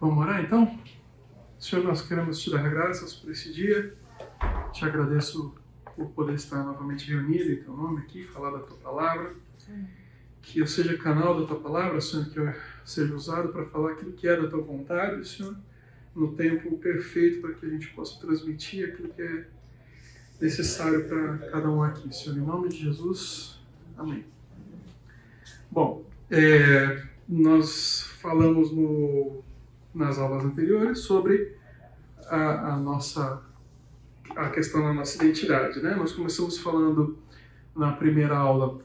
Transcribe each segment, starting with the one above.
Vamos orar então? Senhor, nós queremos te dar graças por esse dia. Te agradeço por poder estar novamente reunido em teu nome aqui, falar da tua palavra. Que eu seja canal da tua palavra, Senhor, que eu seja usado para falar aquilo que é da tua vontade, Senhor, no tempo perfeito para que a gente possa transmitir aquilo que é necessário para cada um aqui, Senhor. Em nome de Jesus, amém. Bom, é, nós falamos no nas aulas anteriores sobre a, a, nossa a questão da nossa identidade, né? Nós começamos falando na primeira aula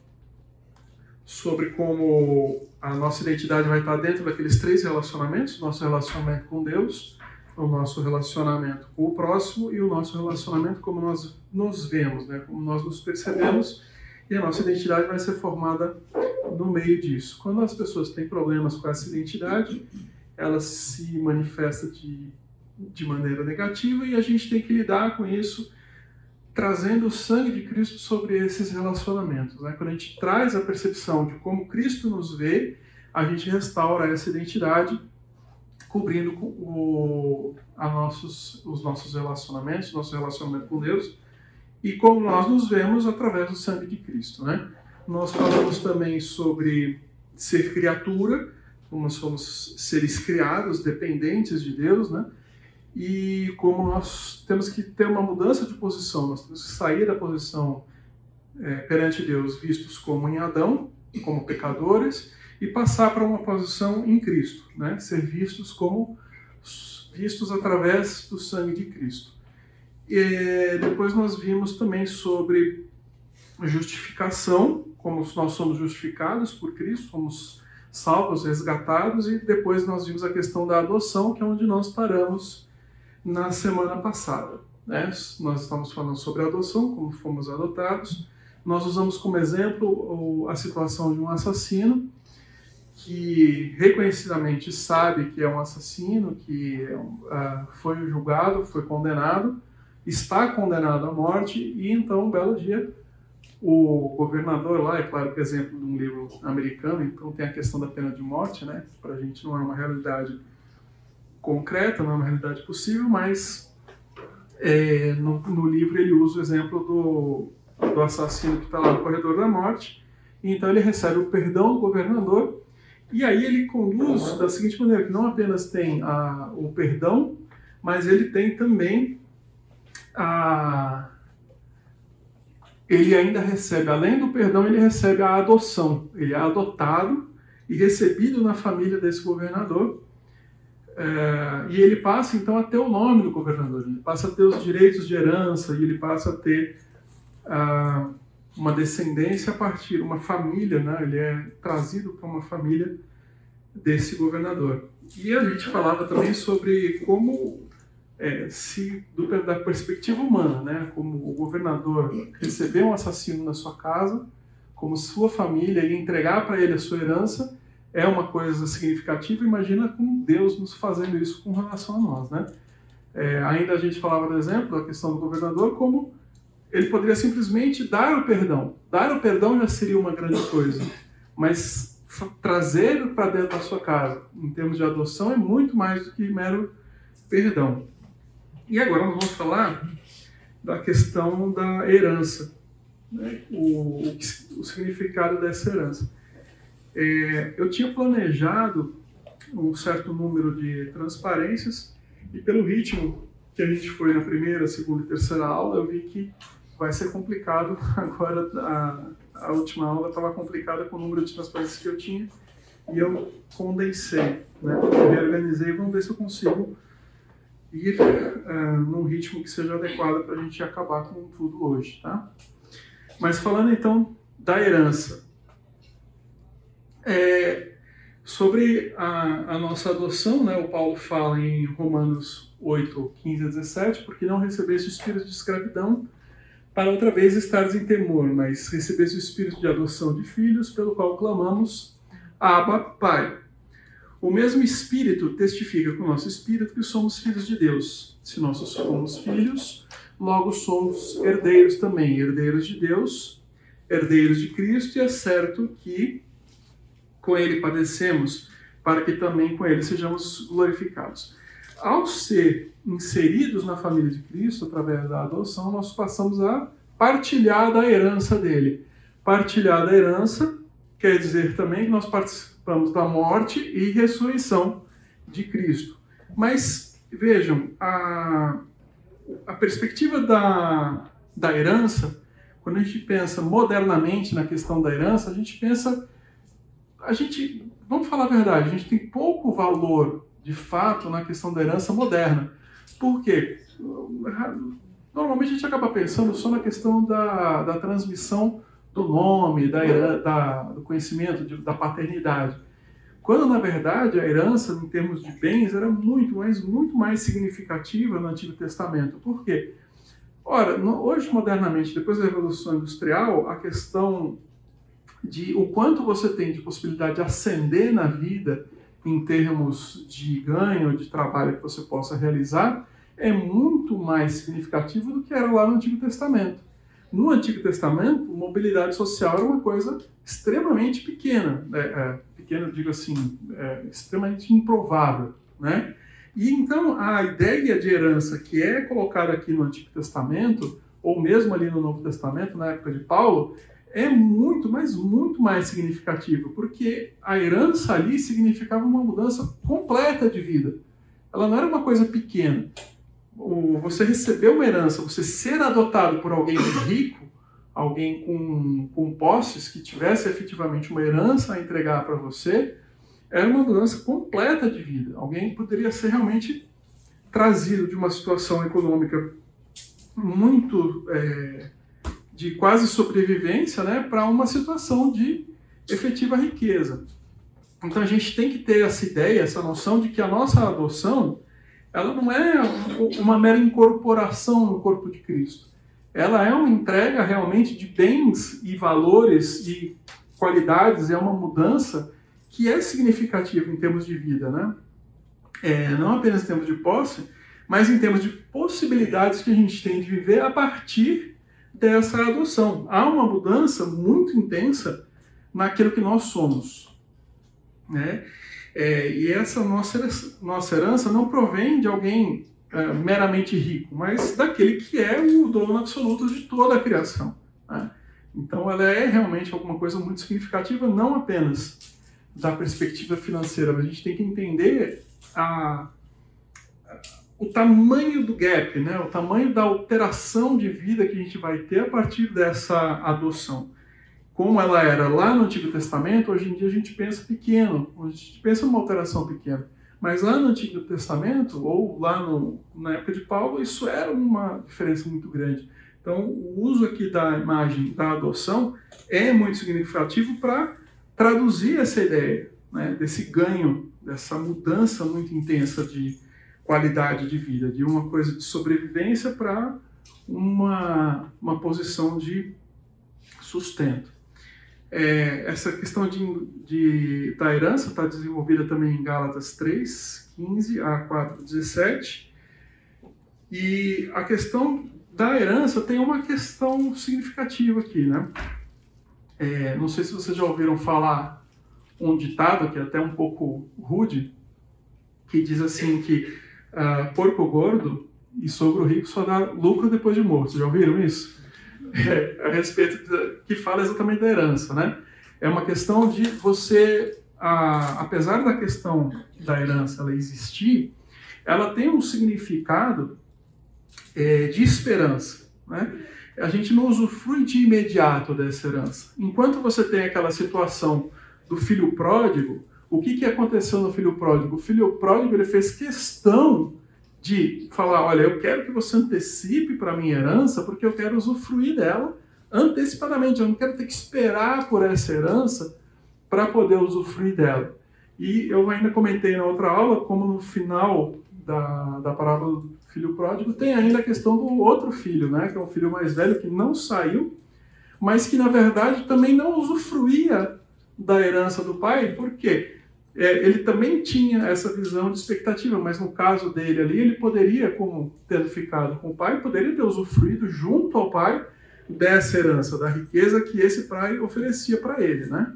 sobre como a nossa identidade vai estar dentro daqueles três relacionamentos: nosso relacionamento com Deus, o nosso relacionamento com o próximo e o nosso relacionamento como nós nos vemos, né? Como nós nos percebemos e a nossa identidade vai ser formada no meio disso. Quando as pessoas têm problemas com essa identidade, ela se manifesta de, de maneira negativa e a gente tem que lidar com isso trazendo o sangue de Cristo sobre esses relacionamentos. Né? Quando a gente traz a percepção de como Cristo nos vê, a gente restaura essa identidade, cobrindo o, nossos, os nossos relacionamentos, nosso relacionamento com Deus, e como nós nos vemos através do sangue de Cristo. Né? Nós falamos também sobre ser criatura, como nós somos seres criados, dependentes de Deus, né? E como nós temos que ter uma mudança de posição, nós temos que sair da posição é, perante Deus vistos como em Adão, como pecadores, e passar para uma posição em Cristo, né? Ser vistos como vistos através do sangue de Cristo. E depois nós vimos também sobre justificação, como nós somos justificados por Cristo, somos salvos, resgatados, e depois nós vimos a questão da adoção, que é onde nós paramos na semana passada. Né? Nós estamos falando sobre a adoção, como fomos adotados. Nós usamos como exemplo a situação de um assassino que reconhecidamente sabe que é um assassino, que uh, foi julgado, foi condenado, está condenado à morte e então um belo dia o governador lá, é claro que é exemplo de um livro americano, então tem a questão da pena de morte, né? Para a gente não é uma realidade concreta, não é uma realidade possível, mas é, no, no, livro ele usa o exemplo do, do assassino que está lá no corredor da morte, então ele recebe o perdão do governador, e aí ele conduz da seguinte maneira, que não apenas tem a, o perdão, mas ele tem também a ele ainda recebe, além do perdão, ele recebe a adoção. Ele é adotado e recebido na família desse governador. É, e ele passa então a ter o nome do governador, ele passa a ter os direitos de herança e ele passa a ter ah, uma descendência a partir, uma família, né? ele é trazido para uma família desse governador. E a gente falava também sobre como é, se do, da perspectiva humana, né, como o governador receber um assassino na sua casa, como sua família e entregar para ele a sua herança, é uma coisa significativa. Imagina com Deus nos fazendo isso com relação a nós, né? É, ainda a gente falava do exemplo da questão do governador, como ele poderia simplesmente dar o perdão. Dar o perdão já seria uma grande coisa, mas trazer para dentro da sua casa, em termos de adoção, é muito mais do que mero perdão. E agora nós vamos falar da questão da herança, né? o, o, o, significado dessa herança. É, eu tinha planejado um certo número de transparências e pelo ritmo que a gente foi na primeira, segunda e terceira aula, eu vi que vai ser complicado. Agora a, a última aula estava complicada com o número de transparências que eu tinha e eu condensei, né? reorganizei. Vamos ver se eu consigo ir uh, num ritmo que seja adequado para a gente acabar com tudo hoje, tá? Mas falando então da herança, é, sobre a, a, nossa adoção, né, o Paulo fala em Romanos 8, 15 a 17, porque não recebeste o espírito de escravidão para outra vez estares em temor, mas recebeste o espírito de adoção de filhos, pelo qual clamamos, Abba, Pai. O mesmo Espírito testifica com o nosso Espírito que somos filhos de Deus. Se nós somos filhos, logo somos herdeiros também, herdeiros de Deus, herdeiros de Cristo, e é certo que com Ele padecemos, para que também com ele sejamos glorificados. Ao ser inseridos na família de Cristo através da adoção, nós passamos a partilhar da herança dele. Partilhar da herança quer dizer também que nós participamos da morte e ressurreição de Cristo. Mas vejam, a, a perspectiva da, da herança, quando a gente pensa modernamente na questão da herança, a gente pensa, a gente, vamos falar a verdade, a gente tem pouco valor de fato na questão da herança moderna. Por quê? Normalmente a gente acaba pensando só na questão da, da transmissão do nome, da, da do conhecimento, de, da paternidade. Quando, na verdade, a herança, em termos de bens, era muito mais, muito mais significativa no Antigo Testamento. Por quê? Ora, no, hoje, modernamente, depois da Revolução Industrial, a questão de o quanto você tem de possibilidade de ascender na vida em termos de ganho, de trabalho que você possa realizar, é muito mais significativo do que era lá no Antigo Testamento. No Antigo Testamento, mobilidade social era uma coisa extremamente pequena, né? é, pequena, digo assim, é, extremamente improvável, né? E então a ideia de herança que é colocada aqui no Antigo Testamento, ou mesmo ali no Novo Testamento, na época de Paulo, é muito, mas muito mais significativo, porque a herança ali significava uma mudança completa de vida. Ela não era uma coisa pequena. Você receber uma herança, você ser adotado por alguém rico, alguém com, com posses que tivesse efetivamente uma herança a entregar para você, era uma mudança completa de vida. Alguém poderia ser realmente trazido de uma situação econômica muito é, de quase sobrevivência né, para uma situação de efetiva riqueza. Então a gente tem que ter essa ideia, essa noção de que a nossa adoção ela não é uma mera incorporação no corpo de Cristo. Ela é uma entrega realmente de bens e valores e qualidades, é uma mudança que é significativa em termos de vida, né? É, não apenas em termos de posse, mas em termos de possibilidades que a gente tem de viver a partir dessa adoção. Há uma mudança muito intensa naquilo que nós somos. Né? É, e essa nossa, nossa herança não provém de alguém é, meramente rico, mas daquele que é o dono absoluto de toda a criação. Né? Então ela é realmente alguma coisa muito significativa, não apenas da perspectiva financeira, mas a gente tem que entender a, o tamanho do gap, né? o tamanho da alteração de vida que a gente vai ter a partir dessa adoção. Como ela era lá no Antigo Testamento, hoje em dia a gente pensa pequeno, a gente pensa numa alteração pequena. Mas lá no Antigo Testamento, ou lá no, na época de Paulo, isso era uma diferença muito grande. Então, o uso aqui da imagem da adoção é muito significativo para traduzir essa ideia, né, desse ganho, dessa mudança muito intensa de, qualidade de vida, de uma coisa de sobrevivência para uma, uma posição de sustento. É, essa questão de, de, da herança está desenvolvida também em Gálatas 3, 15 a 4, 17. E a questão da herança tem uma questão significativa aqui, né? É, não sei se vocês já ouviram falar um ditado que é até um pouco rude, que diz assim que uh, porco gordo e sogro rico só dá lucro depois de morto. Já ouviram isso? É, a respeito que fala exatamente da herança, né? É uma questão de você, a, apesar da questão da herança ela existir, ela tem um significado é, de esperança, né? A gente não usufrui de imediato dessa herança. Enquanto você tem aquela situação do filho pródigo, o que, que aconteceu no filho pródigo? O filho pródigo ele fez questão de falar: olha, eu quero que você antecipe para minha herança, porque eu quero usufruir dela antecipadamente. Eu não quero ter que esperar por essa herança para poder usufruir dela. E eu ainda comentei na outra aula como no final da, da parábola do filho pródigo tem ainda a questão do outro filho, né, que é o filho mais velho que não saiu, mas que na verdade também não usufruía da herança do pai, por quê? É, ele também tinha essa visão de expectativa, mas no caso dele ali, ele poderia, como tendo ficado com o pai, poderia ter usufruído junto ao pai dessa herança, da riqueza que esse pai oferecia para ele, né?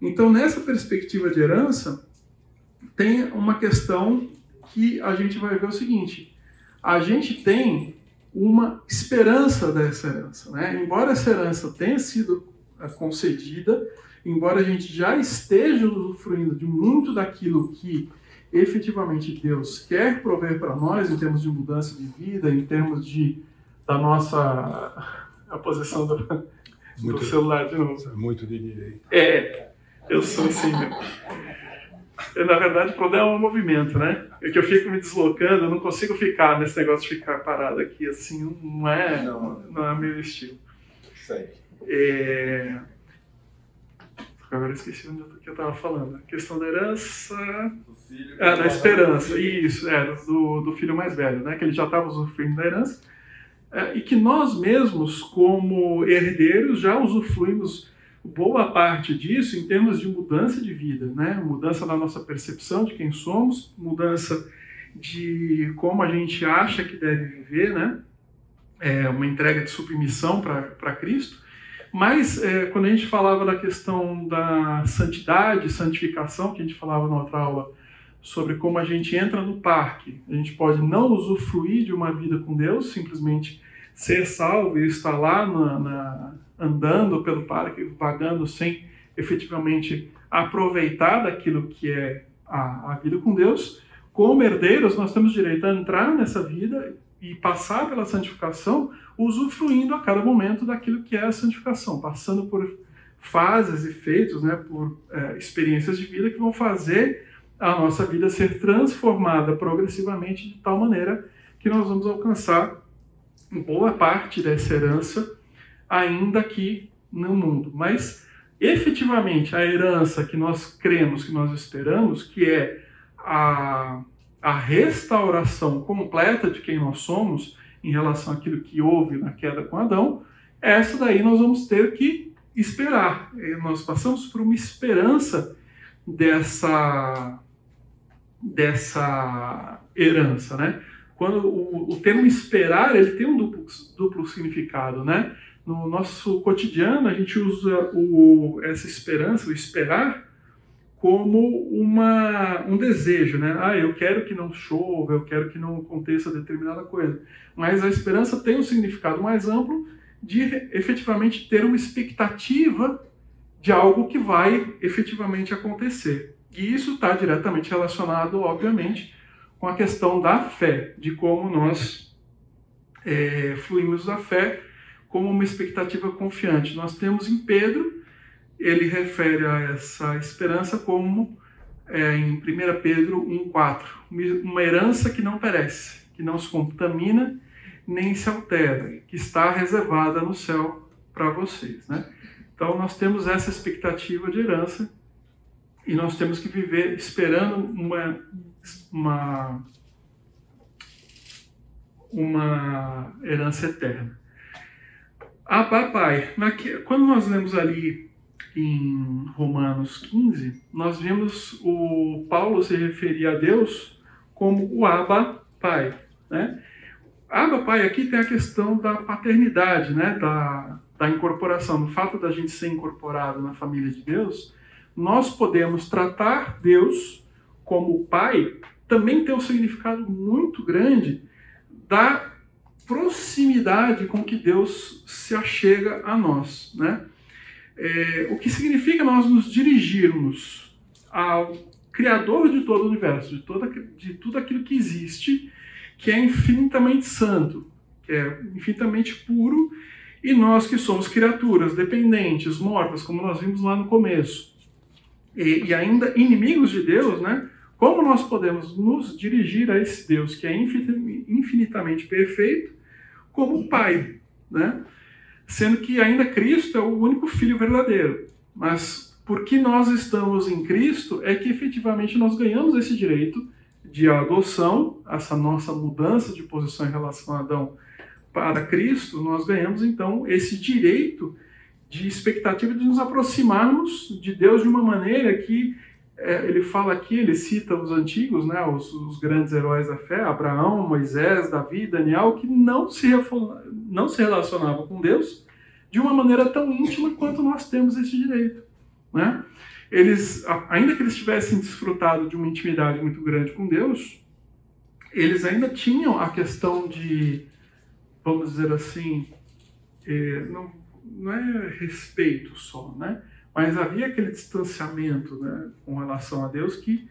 Então, nessa perspectiva de herança, tem uma questão que a gente vai ver o seguinte: a gente tem uma esperança dessa herança. Né? Embora essa herança tenha sido concedida, embora a gente já esteja usufruindo de muito daquilo que efetivamente Deus quer prover para nós em termos de mudança de vida, em termos de da nossa a posição do, muito, do celular de novo. Muito de direito. É, eu sou assim. Eu, na verdade, o problema é o movimento, né? É que eu fico me deslocando, eu não consigo ficar nesse negócio de ficar parado aqui, assim, não é, não, não é meu estilo. Segue. É... Agora esqueci onde que eu estava falando. A questão da herança. Filho, ah, da esperança. Isso, é, do, do filho mais velho, né? Que ele já estava usufruindo da herança. É, e que nós mesmos, como herdeiros, já usufruímos boa parte disso em termos de mudança de vida, né? Mudança da nossa percepção de quem somos, mudança de como a gente acha que deve viver, né? É uma entrega de submissão para Cristo. Mas é, quando a gente falava da questão da santidade, santificação, que a gente falava na outra aula, sobre como a gente entra no parque, a gente pode não usufruir de uma vida com Deus, simplesmente ser salvo e estar lá na, na andando pelo parque, vagando sem efetivamente aproveitar daquilo que é a, a vida com Deus. Como herdeiros, nós temos direito a entrar nessa vida e passar pela santificação, usufruindo a cada momento daquilo que é a santificação, passando por fases e feitos, né, por é, experiências de vida que vão fazer a nossa vida ser transformada progressivamente de tal maneira que nós vamos alcançar boa parte dessa herança ainda aqui no mundo. Mas efetivamente a herança que nós cremos, que nós esperamos, que é a, a restauração completa de quem nós somos em relação àquilo que houve na queda com Adão, essa daí nós vamos ter que esperar. Nós passamos por uma esperança dessa dessa herança, né? Quando o, o termo esperar, ele tem um duplo, duplo significado, né? no nosso cotidiano a gente usa o, essa esperança, o esperar, como uma, um desejo, né? Ah, eu quero que não chova, eu quero que não aconteça determinada coisa. Mas a esperança tem um significado mais amplo de efetivamente ter uma expectativa de algo que vai efetivamente acontecer. E isso está diretamente relacionado, obviamente, com a questão da fé, de como nós é, fluímos da fé como uma expectativa confiante. Nós temos em Pedro, ele refere a essa esperança como é, em 1 Pedro 1,4, uma herança que não perece, que não se contamina nem se altera, que está reservada no céu para vocês. Né? Então nós temos essa expectativa de herança e nós temos que viver esperando uma, uma, uma herança eterna. Ah, papai, quando nós lemos ali em Romanos 15, nós vimos o Paulo se referir a Deus como o Abba Pai, né? Abba Pai aqui tem a questão da paternidade, né? Da, da incorporação, no fato da gente ser incorporado na família de Deus, nós podemos tratar Deus como Pai, também tem um significado muito grande da proximidade com que Deus se achega a nós. Né? É, o que significa nós nos dirigirmos ao Criador de todo o universo, de, toda, de tudo aquilo que existe, que é infinitamente santo, que é infinitamente puro, e nós que somos criaturas dependentes, mortas, como nós vimos lá no começo, e, e ainda inimigos de Deus, né? Como nós podemos nos dirigir a esse Deus que é infinitamente perfeito como Pai, né? Sendo que ainda Cristo é o único Filho verdadeiro. Mas porque nós estamos em Cristo é que efetivamente nós ganhamos esse direito de adoção, essa nossa mudança de posição em relação a Adão para Cristo, nós ganhamos então esse direito de expectativa de nos aproximarmos de Deus de uma maneira que é, ele fala aqui, ele cita os antigos, né, os, os, grandes heróis da fé, Abraão, Moisés, Davi, Daniel, que não se, não se relacionavam com Deus de uma maneira tão íntima quanto nós temos esse direito. Né? eles, ainda que eles tivessem desfrutado de uma intimidade muito grande com Deus, eles ainda tinham a questão de, vamos dizer assim, eh, não, não é respeito só, né? Mas havia aquele distanciamento né, com relação a Deus que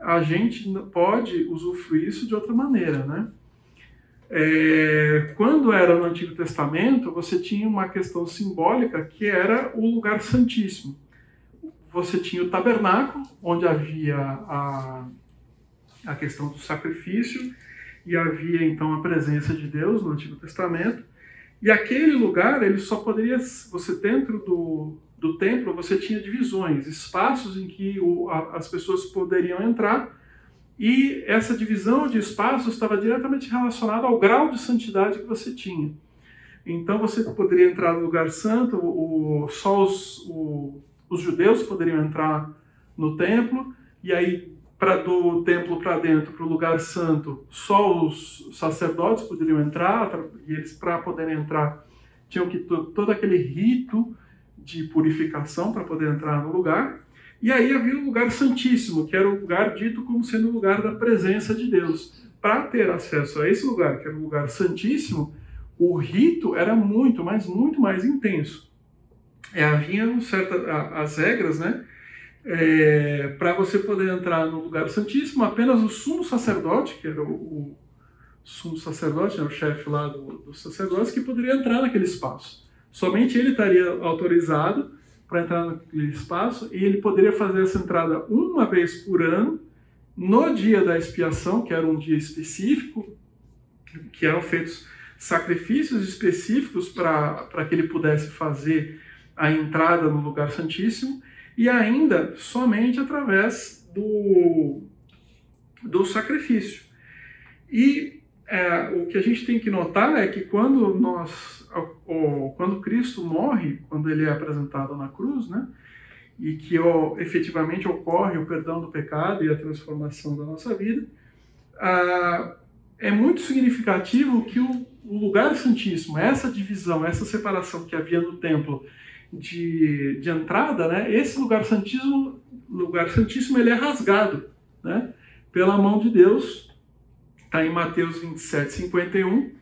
a gente pode usufruir isso de outra maneira, né? É, quando era no Antigo Testamento, você tinha uma questão simbólica que era o lugar santíssimo. Você tinha o tabernáculo, onde havia a, a questão do sacrifício, e havia então a presença de Deus no Antigo Testamento. E aquele lugar, ele só poderia, você dentro do, do templo, você tinha divisões, espaços em que o, a, as pessoas poderiam entrar, e essa divisão de espaços estava diretamente relacionada ao grau de santidade que você tinha. Então você poderia entrar no lugar santo, o, só os, o, os judeus poderiam entrar no templo, e aí pra, do templo para dentro, para o lugar santo, só os sacerdotes poderiam entrar, e eles, para poderem entrar, tinham que todo aquele rito de purificação para poder entrar no lugar. E aí havia o lugar santíssimo, que era o lugar dito como sendo o lugar da presença de Deus. Para ter acesso a esse lugar, que era o lugar santíssimo, o rito era muito, mas muito mais intenso. É, havia certas as regras, né? É, para você poder entrar no lugar santíssimo, apenas o sumo sacerdote, que era o, o sumo sacerdote, né, o chefe lá dos do sacerdotes, que poderia entrar naquele espaço. Somente ele estaria autorizado para entrar naquele espaço e ele poderia fazer essa entrada uma vez por ano, no dia da expiação, que era um dia específico, que eram feitos sacrifícios específicos para que ele pudesse fazer a entrada no lugar santíssimo e ainda somente através do, do sacrifício. E é, o que a gente tem que notar é que quando nós, quando Cristo morre, quando ele é apresentado na cruz, né, e que ó, efetivamente ocorre o perdão do pecado e a transformação da nossa vida, ah, é muito significativo que o, o lugar santíssimo, essa divisão, essa separação que havia no templo de, de entrada, né, esse lugar santíssimo, lugar santíssimo ele é rasgado né, pela mão de Deus, está em Mateus 27, 51,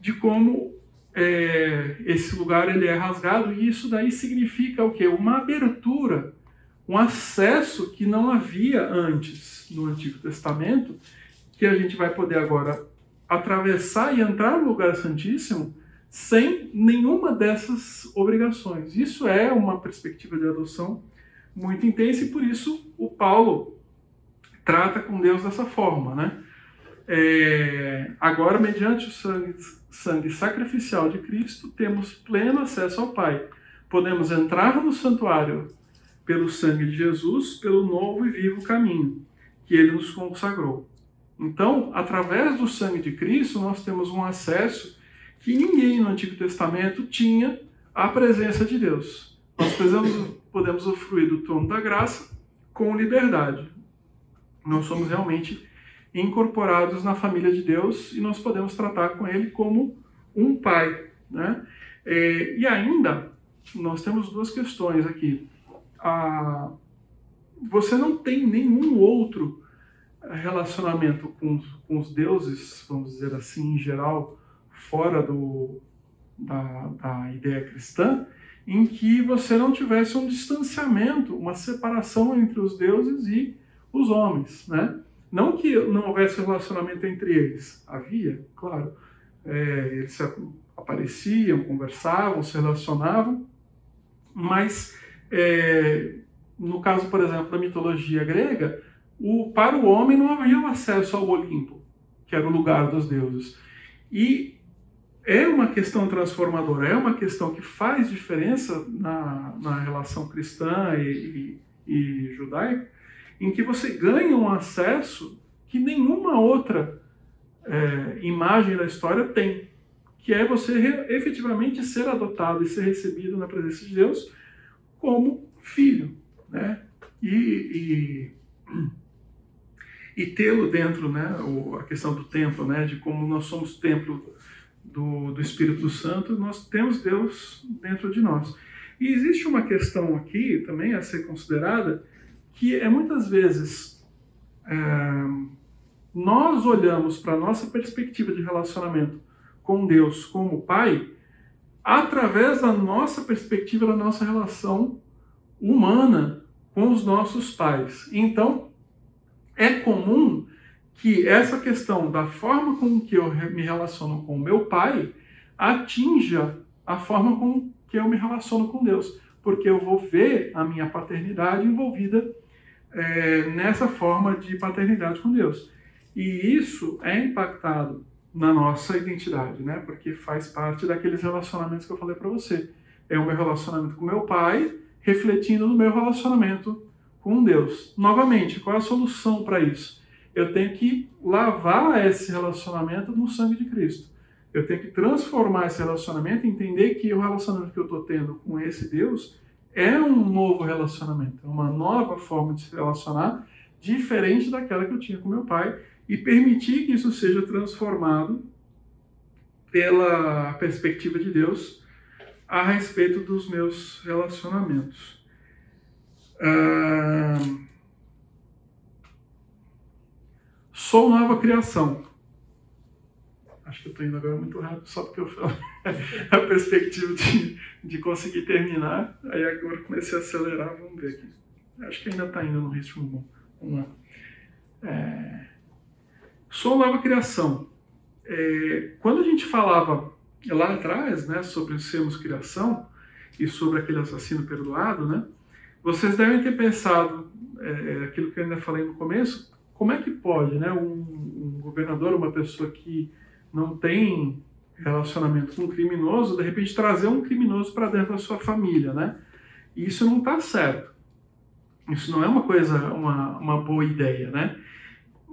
de como é, esse lugar ele é rasgado e isso daí significa o quê? Uma abertura, um acesso que não havia antes no Antigo Testamento, que a gente vai poder agora atravessar e entrar no lugar santíssimo sem nenhuma dessas obrigações. Isso é uma perspectiva de adoção muito intensa e por isso o Paulo trata com Deus dessa forma, né? É, agora, mediante o sangue, sangue sacrificial de Cristo, temos pleno acesso ao Pai. Podemos entrar no santuário pelo sangue de Jesus, pelo novo e vivo caminho que ele nos consagrou. Então, através do sangue de Cristo, nós temos um acesso que ninguém no Antigo Testamento tinha a presença de Deus. Nós podemos, podemos usufruir do trono da graça com liberdade. Nós somos realmente incorporados na família de Deus e nós podemos tratar com Ele como um pai. Né? É, e ainda, nós temos duas questões aqui. Ah, você não tem nenhum outro relacionamento com, com os deuses, vamos dizer assim, em geral, fora do, da, da ideia cristã, em que você não tivesse um distanciamento, uma separação entre os deuses e os homens, né? Não que não houvesse relacionamento entre eles, havia, claro. É, eles apareciam, conversavam, se relacionavam, mas é, no caso, por exemplo, da mitologia grega, o, para o homem não havia acesso ao Olimpo, que era o lugar dos deuses. E é uma questão transformadora, é uma questão que faz diferença na, na relação cristã e, e, e judaica, em que você ganha um acesso que nenhuma outra é, imagem da história tem, que é você efetivamente ser adotado e ser recebido na presença de Deus como filho, né? E, e, e tê-lo dentro, né? a questão do templo, né? De como nós somos templo do, do Espírito Santo, nós temos Deus dentro de nós. E existe uma questão aqui também a ser considerada, que é muitas vezes é, nós olhamos para a nossa perspectiva de relacionamento com Deus como Pai através da nossa perspectiva da nossa relação humana com os nossos pais. Então, é comum que essa questão da forma com que eu me relaciono com meu pai atinja a forma com que eu me relaciono com Deus, porque eu vou ver a minha paternidade envolvida é, nessa forma de paternidade com Deus. E isso é impactado na nossa identidade, né? Porque faz parte daqueles relacionamentos que eu falei para você. É o meu relacionamento com meu pai, refletindo no meu relacionamento com Deus. Novamente, qual é a solução para isso? Eu tenho que lavar esse relacionamento no sangue de Cristo. Eu tenho que transformar esse relacionamento, entender que o relacionamento que eu estou tendo com esse Deus é um novo relacionamento, é uma nova forma de se relacionar, diferente daquela que eu tinha com meu pai, e permitir que isso seja transformado pela perspectiva de Deus a respeito dos meus relacionamentos. Ah, sou nova criação. Acho que eu estou indo agora muito rápido, só porque eu falo a perspectiva de, de conseguir terminar. Aí agora comecei a acelerar, vamos ver aqui. Acho que ainda está indo no ritmo bom. Vamos lá. É... Sou nova criação. É... Quando a gente falava lá atrás né, sobre sermos criação e sobre aquele assassino perdoado, né, vocês devem ter pensado, é, aquilo que eu ainda falei no começo, como é que pode né, um, um governador, uma pessoa que não tem relacionamento com um criminoso, de repente trazer um criminoso para dentro da sua família, né? E isso não está certo. Isso não é uma coisa, uma, uma boa ideia, né?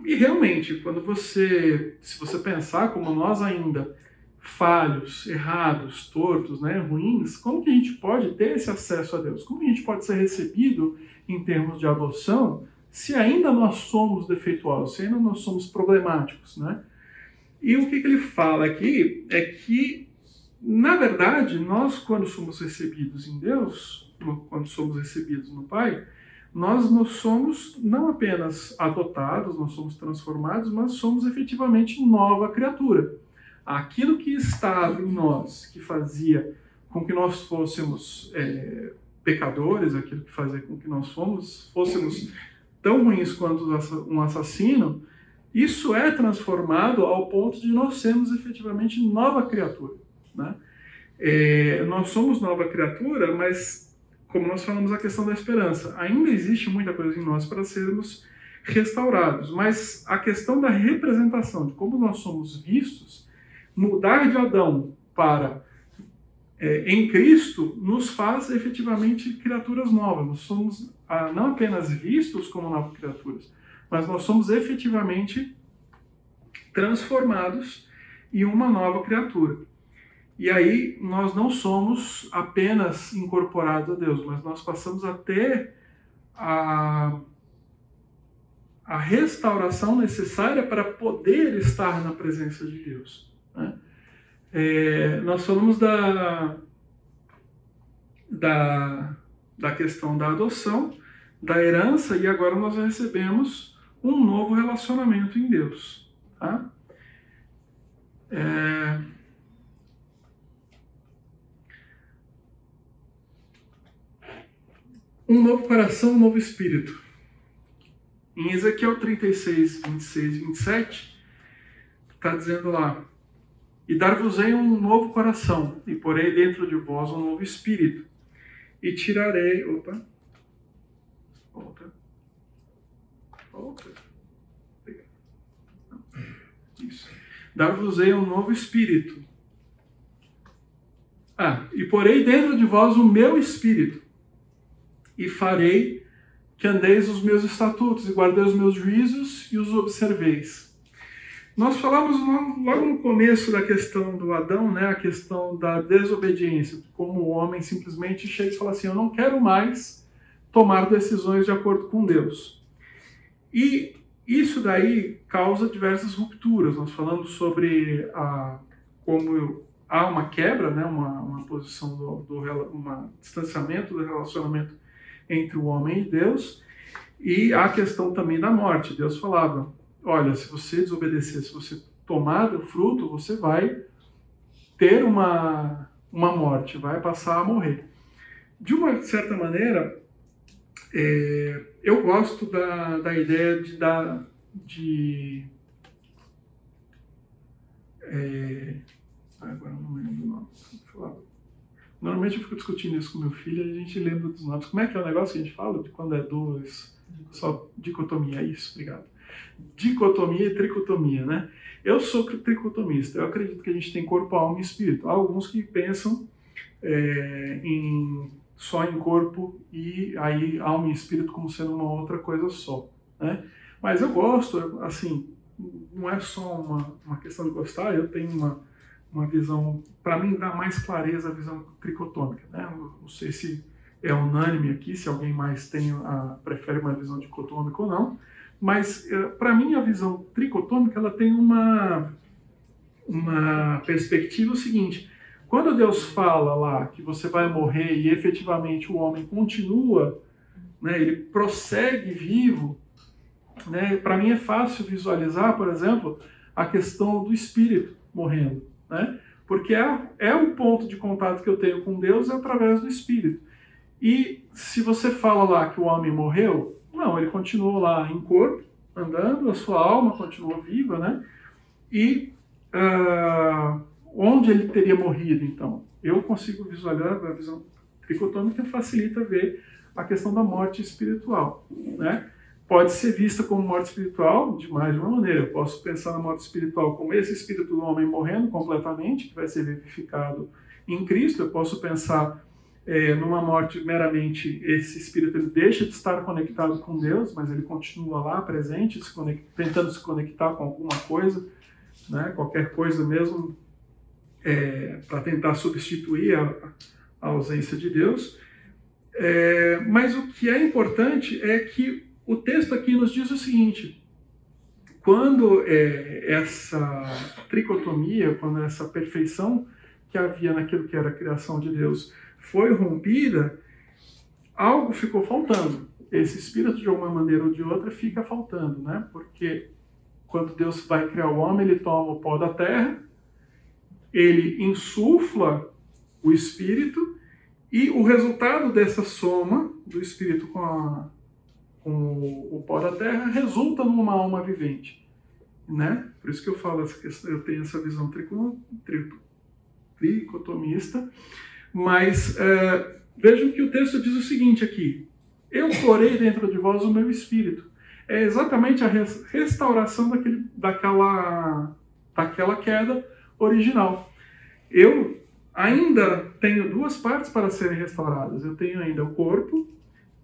E realmente, quando você, se você pensar como nós ainda falhos, errados, tortos, né, ruins, como que a gente pode ter esse acesso a Deus? Como que a gente pode ser recebido em termos de adoção se ainda nós somos defeituosos, se ainda nós somos problemáticos, né? E o que, que ele fala aqui é que, na verdade, nós, quando somos recebidos em Deus, quando somos recebidos no Pai, nós não somos não apenas adotados, nós somos transformados, mas somos efetivamente nova criatura. Aquilo que estava em nós, que fazia com que nós fôssemos é, pecadores, aquilo que fazia com que nós fôssemos tão ruins quanto um assassino, isso é transformado ao ponto de nós sermos efetivamente nova criatura. Né? É, nós somos nova criatura, mas, como nós falamos, a questão da esperança. Ainda existe muita coisa em nós para sermos restaurados, mas a questão da representação, de como nós somos vistos, mudar de Adão para é, em Cristo nos faz efetivamente criaturas novas. Nós somos ah, não apenas vistos como novas criaturas, mas nós somos efetivamente transformados em uma nova criatura. E aí nós não somos apenas incorporados a Deus, mas nós passamos a ter a, a restauração necessária para poder estar na presença de Deus. Né? É, nós falamos da, da, da questão da adoção, da herança, e agora nós recebemos um novo relacionamento em Deus. Tá? É... Um novo coração, um novo espírito. Em Ezequiel 36, 26 e 27, está dizendo lá: E dar-vos-ei um novo coração, e porei dentro de vós um novo espírito, e tirarei. Opa, volta Dar-vos-ei um novo espírito. Ah, e porei dentro de vós o meu espírito, e farei que andeis os meus estatutos, e guardeis os meus juízos e os observeis. Nós falamos logo no começo da questão do Adão, né, a questão da desobediência, como o homem simplesmente chega e fala assim: Eu não quero mais tomar decisões de acordo com Deus. E isso daí causa diversas rupturas. Nós falamos sobre a, como há uma quebra, né, uma, uma posição do, do uma distanciamento do relacionamento entre o homem e Deus, e a questão também da morte. Deus falava: olha, se você desobedecer, se você tomar o fruto, você vai ter uma, uma morte, vai passar a morrer. De uma certa maneira, é, eu gosto da, da ideia de dar de é, agora não lembro o nome. Normalmente eu fico discutindo isso com meu filho e a gente lembra dos nomes. Como é que é o negócio que a gente fala de quando é dois? Só dicotomia, é isso, obrigado. Dicotomia e tricotomia, né? Eu sou tricotomista, eu acredito que a gente tem corpo, alma e espírito. Há alguns que pensam é, em, só em corpo e aí alma e espírito como sendo uma outra coisa só, né? Mas eu gosto, assim, não é só uma, uma questão de gostar, eu tenho uma, uma visão, para mim dá mais clareza a visão tricotômica, né? Não sei se é unânime aqui, se alguém mais tem a, prefere uma visão dicotômica ou não, mas eh, para mim a visão tricotômica ela tem uma uma perspectiva seguinte: quando Deus fala lá que você vai morrer e efetivamente o homem continua, né, ele prossegue vivo, né, para mim é fácil visualizar, por exemplo, a questão do espírito morrendo, né, porque é, é o ponto de contato que eu tenho com Deus é através do espírito. E se você fala lá que o homem morreu, não, ele continuou lá em corpo, andando, a sua alma continuou viva, né? E uh, onde ele teria morrido, então? Eu consigo visualizar, a visão tricotômica facilita ver a questão da morte espiritual, né? Pode ser vista como morte espiritual de mais de uma maneira. Eu posso pensar na morte espiritual como esse espírito do homem morrendo completamente, que vai ser vivificado em Cristo. Eu posso pensar é, numa morte meramente esse espírito ele deixa de estar conectado com Deus, mas ele continua lá presente, se tentando se conectar com alguma coisa, né, qualquer coisa mesmo, é, para tentar substituir a, a, ausência de Deus. É, mas o que é importante é que o texto aqui nos diz o seguinte: quando é, essa tricotomia, quando essa perfeição que havia naquilo que era a criação de Deus foi rompida, algo ficou faltando. Esse espírito, de alguma maneira ou de outra, fica faltando, né? Porque quando Deus vai criar o homem, ele toma o pó da terra, ele insufla o espírito, e o resultado dessa soma do espírito com, a, com o, pó da terra resulta numa alma vivente. Né? Por isso que eu falo, eu tenho essa visão tricotomista. Mas uh, vejam que o texto diz o seguinte aqui: Eu porei dentro de vós o meu espírito. É exatamente a restauração daquele, daquela, daquela queda original. Eu ainda tenho duas partes para serem restauradas. Eu tenho ainda o corpo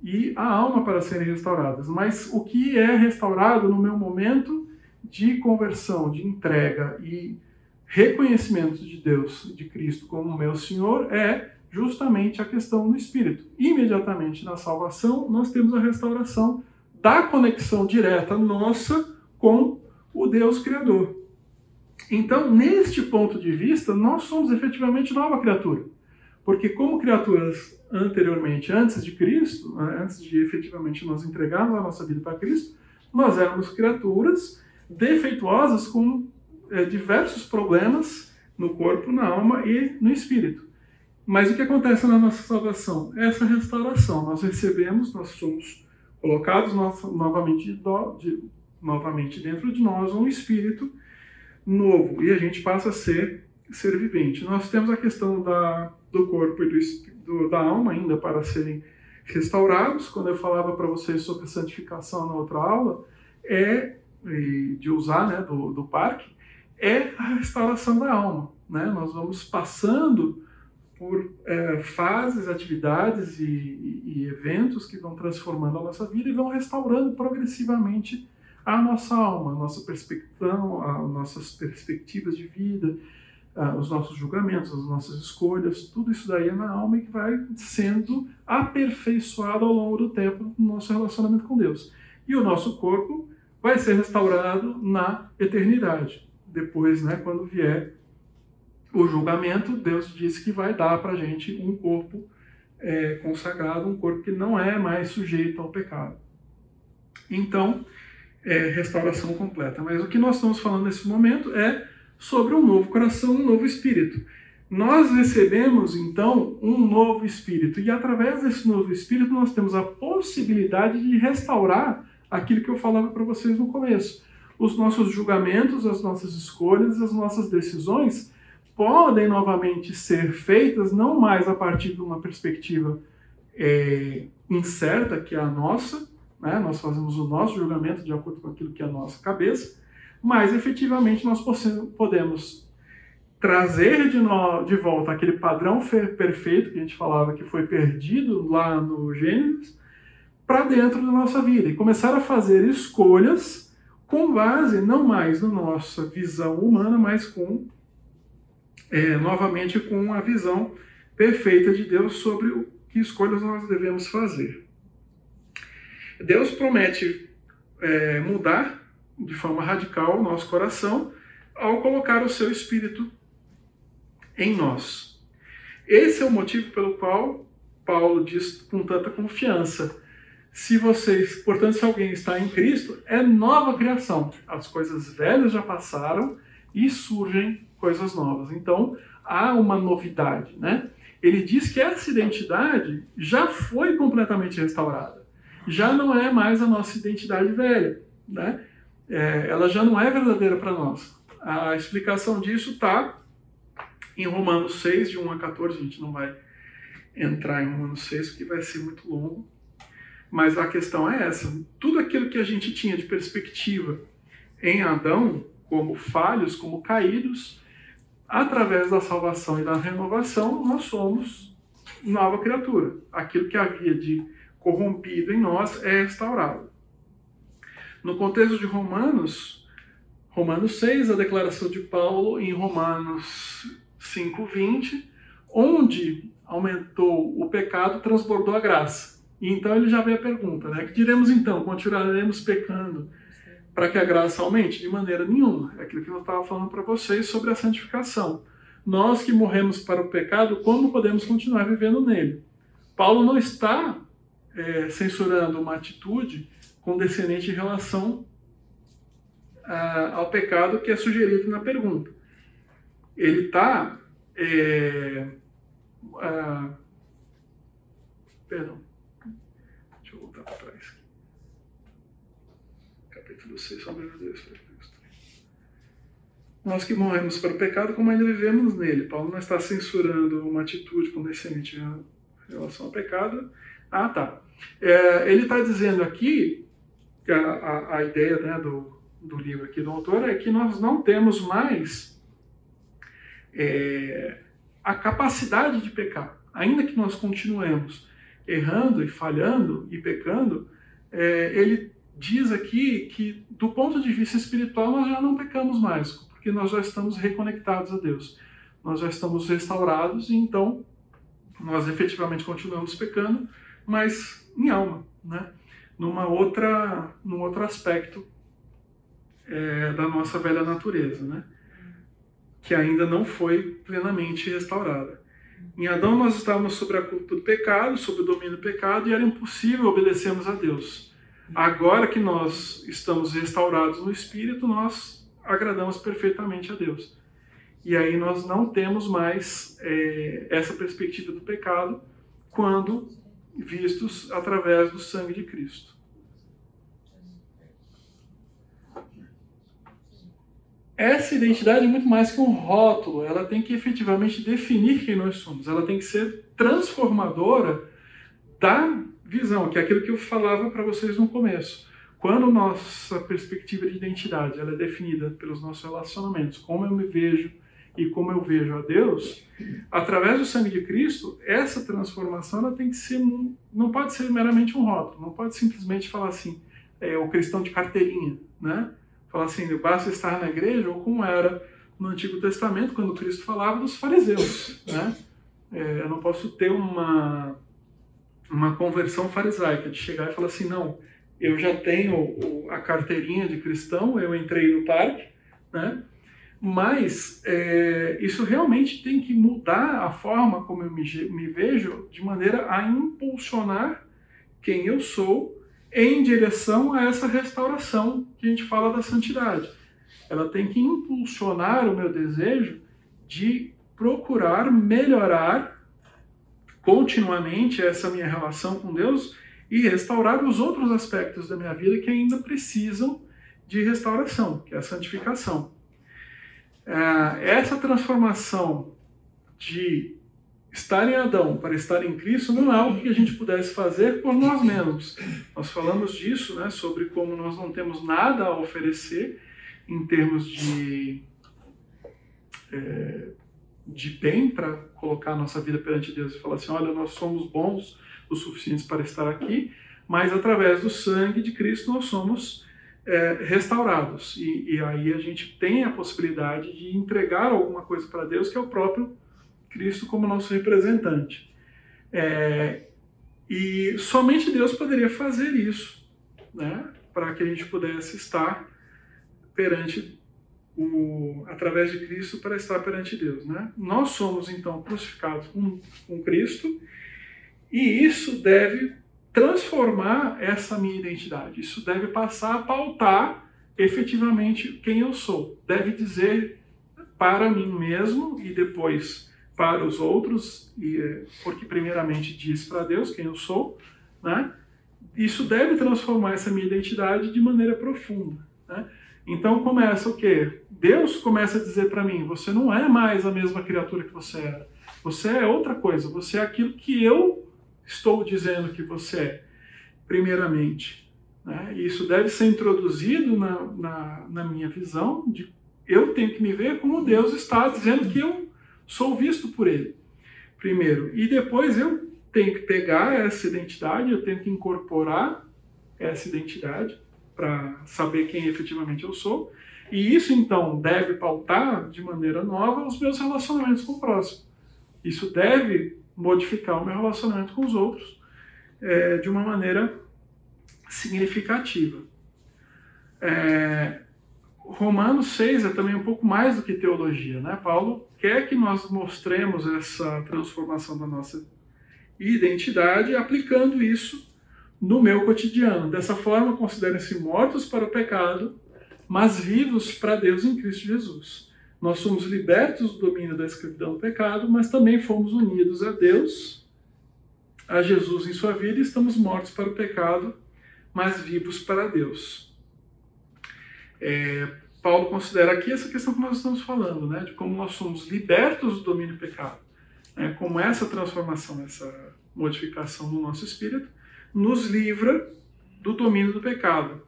e a alma para serem restauradas. Mas o que é restaurado no meu momento de conversão, de entrega e reconhecimento de Deus, de Cristo como meu Senhor, é justamente a questão do Espírito. Imediatamente na salvação, nós temos a restauração da conexão direta nossa com o Deus Criador. Então, neste ponto de vista, nós somos efetivamente nova criatura. Porque, como criaturas anteriormente, antes de Cristo, né, antes de efetivamente nós entregarmos a nossa vida para Cristo, nós éramos criaturas defeituosas com é, diversos problemas no corpo, na alma e no espírito. Mas o que acontece na nossa salvação? Essa restauração. Nós recebemos, nós somos colocados novamente, de, novamente dentro de nós um espírito novo e a gente passa a ser ser vivente. Nós temos a questão da, do corpo e do, do, da alma ainda para serem restaurados. Quando eu falava para vocês sobre santificação na outra aula, é de usar né, do, do parque, é a restauração da alma. Né? Nós vamos passando por é, fases, atividades e, e, e, eventos que vão transformando a nossa vida e vão restaurando progressivamente a nossa alma, a nossa perspectiva, as nossas perspectivas de vida, os nossos julgamentos, as nossas escolhas, tudo isso daí é na alma e que vai sendo aperfeiçoado ao longo do tempo no nosso relacionamento com Deus. E o nosso corpo vai ser restaurado na eternidade depois, né, quando vier o julgamento, Deus disse que vai dar para a gente um corpo é, consagrado, um corpo que não é mais sujeito ao pecado. Então, é restauração completa. Mas o que nós estamos falando nesse momento é sobre um novo coração, um novo espírito. Nós recebemos então um novo espírito e através desse novo espírito nós temos a possibilidade de restaurar aquilo que eu falava para vocês no começo. Os nossos julgamentos, as nossas escolhas, as nossas decisões podem novamente ser feitas não mais a partir de uma perspectiva é, incerta, que é a nossa, né? nós fazemos o nosso julgamento de acordo com aquilo que é a nossa cabeça, mas efetivamente nós podemos trazer de, no, de volta aquele padrão perfeito que a gente falava que foi perdido lá no Gênesis para dentro da nossa vida e começar a fazer escolhas com base não mais na nossa visão humana, mas com é, novamente com a visão perfeita de Deus sobre o que escolhas nós devemos fazer. Deus promete é, mudar de forma radical o nosso coração ao colocar o seu Espírito em nós. Esse é o motivo pelo qual Paulo diz com tanta confiança: se vocês, portanto, se alguém está em Cristo, é nova criação. As coisas velhas já passaram e surgem coisas novas. Então, há uma novidade, né? Ele diz que essa identidade já foi completamente restaurada. Já não é mais a nossa identidade velha, né? É, ela já não é verdadeira para nós. A explicação disso está em Romanos 6, de 1 a 14. A gente não vai entrar em Romanos 6 porque vai ser muito longo. Mas a questão é essa: tudo aquilo que a gente tinha de perspectiva em Adão, como falhos, como caídos, através da salvação e da renovação, nós somos nova criatura. Aquilo que havia de corrompido em nós é restaurado. No contexto de Romanos, Romanos 6, a declaração de Paulo em Romanos 5:20, onde aumentou o pecado, transbordou a graça. E então ele já vem a pergunta, né? Que diremos então? Continuaremos pecando para que a graça aumente? De maneira nenhuma. É aquilo que eu estava falando para vocês sobre a santificação. Nós que morremos para o pecado, como podemos continuar vivendo nele? Paulo não está é, censurando uma atitude condescendente em relação a, ao pecado que é sugerido na pergunta. Ele está. É, perdão. Deixa eu voltar para trás capítulo 6, sobre Deus para Cristo. Nós que morremos para o pecado, como ainda vivemos nele. Paulo não está censurando uma atitude condescendente em relação ao pecado. Ah, tá. É, ele está dizendo aqui, a, a, a ideia né, do, do livro aqui do autor é que nós não temos mais é, a capacidade de pecar. Ainda que nós continuemos errando e falhando e pecando, é, ele diz aqui que, do ponto de vista espiritual, nós já não pecamos mais, porque nós já estamos reconectados a Deus. Nós já estamos restaurados e então nós efetivamente continuamos pecando, mas em alma, né? numa outra, num outro aspecto é, da nossa velha natureza, né? que ainda não foi plenamente restaurada. Em Adão nós estávamos sobre a culpa do pecado, sobre o domínio do pecado, e era impossível obedecermos a Deus. Agora que nós estamos restaurados no Espírito, nós agradamos perfeitamente a Deus. E aí nós não temos mais é, essa perspectiva do pecado quando vistos através do sangue de Cristo. Essa identidade é muito mais que um rótulo, ela tem que efetivamente definir quem nós somos, ela tem que ser transformadora da visão, que é aquilo que eu falava para vocês no começo. Quando nossa perspectiva de identidade ela é definida pelos nossos relacionamentos, como eu me vejo e como eu vejo a Deus, através do sangue de Cristo, essa transformação ela tem que ser não pode ser meramente um rótulo, não pode simplesmente falar assim, é o cristão de carteirinha, né? Falar assim, basta estar na igreja ou como era no Antigo Testamento quando Cristo falava dos fariseus, né? É, eu não posso ter uma uma conversão farisaica, de chegar e falar assim, não, eu já tenho a carteirinha de cristão, eu entrei no parque, né? Mas é, isso realmente tem que mudar a forma como eu me, me vejo, de maneira a impulsionar quem eu sou em direção a essa restauração que a gente fala da santidade. Ela tem que impulsionar o meu desejo de procurar melhorar continuamente essa minha relação com Deus e restaurar os outros aspectos da minha vida que ainda precisam de restauração, que é a santificação. É, essa transformação de estar em Adão para estar em Cristo não é algo que a gente pudesse fazer por nós mesmos. Nós falamos disso, né, sobre como nós não temos nada a oferecer em termos de, é, de bem para colocar a nossa vida perante Deus e falar assim: olha, nós somos bons o suficientes para estar aqui, mas através do sangue de Cristo nós somos é, restaurados. E, e, aí a gente tem a possibilidade de entregar alguma coisa para Deus, que é o próprio Cristo como nosso representante. É, e somente Deus poderia fazer isso, né, para que a gente pudesse estar perante o, através de Cristo para estar perante Deus, né? Nós somos então crucificados com, com Cristo e isso deve transformar essa minha identidade. Isso deve passar a pautar efetivamente quem eu sou. Deve dizer para mim mesmo e depois para os outros, e, eh, porque primeiramente diz para Deus quem eu sou, né? Isso deve transformar essa minha identidade de maneira profunda, né? Então começa o quê? Deus começa a dizer para mim: você não é mais a mesma criatura que você era. Você é outra coisa. Você é aquilo que eu estou dizendo que você é, primeiramente. Né? E isso deve ser introduzido na, na, na minha visão de eu tenho que me ver como Deus está dizendo que eu sou visto por Ele, primeiro. E depois eu tenho que pegar essa identidade, eu tenho que incorporar essa identidade para saber quem efetivamente eu sou. E isso então deve pautar de maneira nova os meus relacionamentos com o próximo. Isso deve modificar o meu relacionamento com os outros é, de uma maneira significativa. É, Romanos 6 é também um pouco mais do que teologia. Né? Paulo quer que nós mostremos essa transformação da nossa identidade aplicando isso no meu cotidiano. Dessa forma, considerem-se mortos para o pecado, mas vivos para Deus em Cristo Jesus. Nós somos libertos do domínio da escravidão do pecado, mas também fomos unidos a Deus, a Jesus em sua vida, e estamos mortos para o pecado, mas vivos para Deus. É, Paulo considera aqui essa questão que nós estamos falando, né, de como nós somos libertos do domínio do pecado, né, como essa transformação, essa modificação no nosso espírito, nos livra do domínio do pecado.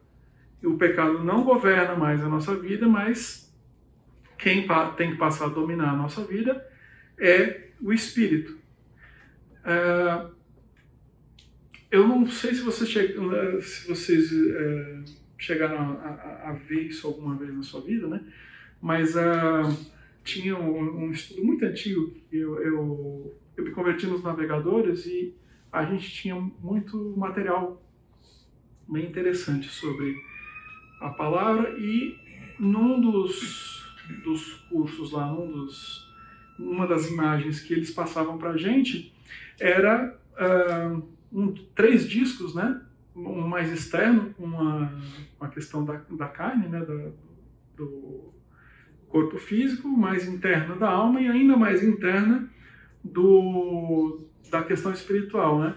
E o pecado não governa mais a nossa vida, mas quem tem que passar a dominar a nossa vida é o Espírito. É, eu não sei se vocês, se vocês é, chegaram a, a, a, ver isso alguma vez na sua vida, né? mas uh, tinha um, um, estudo muito antigo que eu, eu, eu me converti nos navegadores e a gente tinha muito material bem interessante sobre a palavra e num dos dos cursos lá, um dos, uma das imagens que eles passavam para a gente era uh, um, três discos, né? Um mais externo, uma, uma questão da, da carne, né? Da, do corpo físico, mais interna da alma e ainda mais interna do, da questão espiritual, né?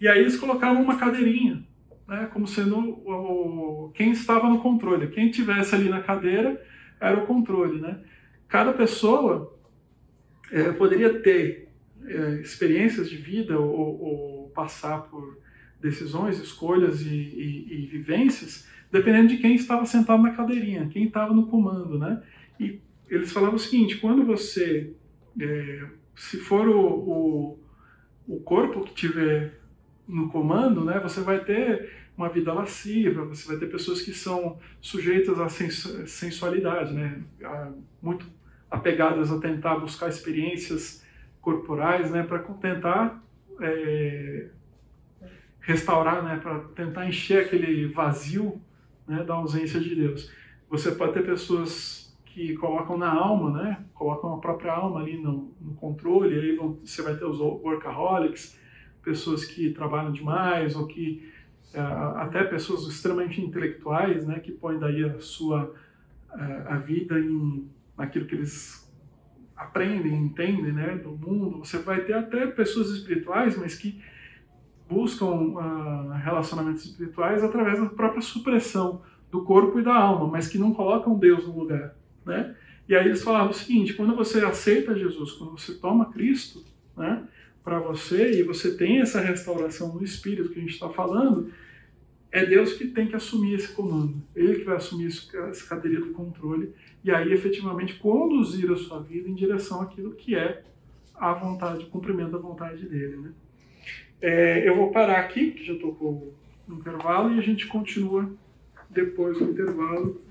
E aí eles colocavam uma cadeirinha, né? Como sendo o, quem estava no controle. Quem tivesse ali na cadeira era o controle, né? Cada pessoa é, poderia ter é, experiências de vida ou, ou, passar por decisões, escolhas e, e, e, vivências, dependendo de quem estava sentado na cadeirinha, quem estava no comando, né? E eles falavam o seguinte: quando você, é, se for o, o, o corpo que tiver no comando, né, você vai ter uma vida lasciva, você vai ter pessoas que são sujeitas à sensualidade, né? muito apegadas a tentar buscar experiências corporais, né? para tentar é, restaurar, né? para tentar encher aquele vazio né? da ausência de Deus. Você pode ter pessoas que colocam na alma, né? Colocam a própria alma ali no, no controle, aí vão, você vai ter os workaholics, pessoas que trabalham demais ou que até pessoas extremamente intelectuais, né, que põem daí a sua a, a vida em naquilo que eles aprendem, entendem, né, do mundo. Você vai ter até pessoas espirituais, mas que buscam uh, relacionamentos espirituais através da própria supressão do corpo e da alma, mas que não colocam Deus no lugar, né? E aí eles falavam o seguinte: quando você aceita Jesus, quando você toma Cristo, né, para você e você tem essa restauração no espírito que a gente está falando, é Deus que tem que assumir esse comando. Ele que vai assumir essa cadeira do controle e aí efetivamente conduzir a sua vida em direção àquilo que é a vontade, o cumprimento da vontade dele, né? É, eu vou parar aqui, que já tocou no intervalo, e a gente continua depois do intervalo.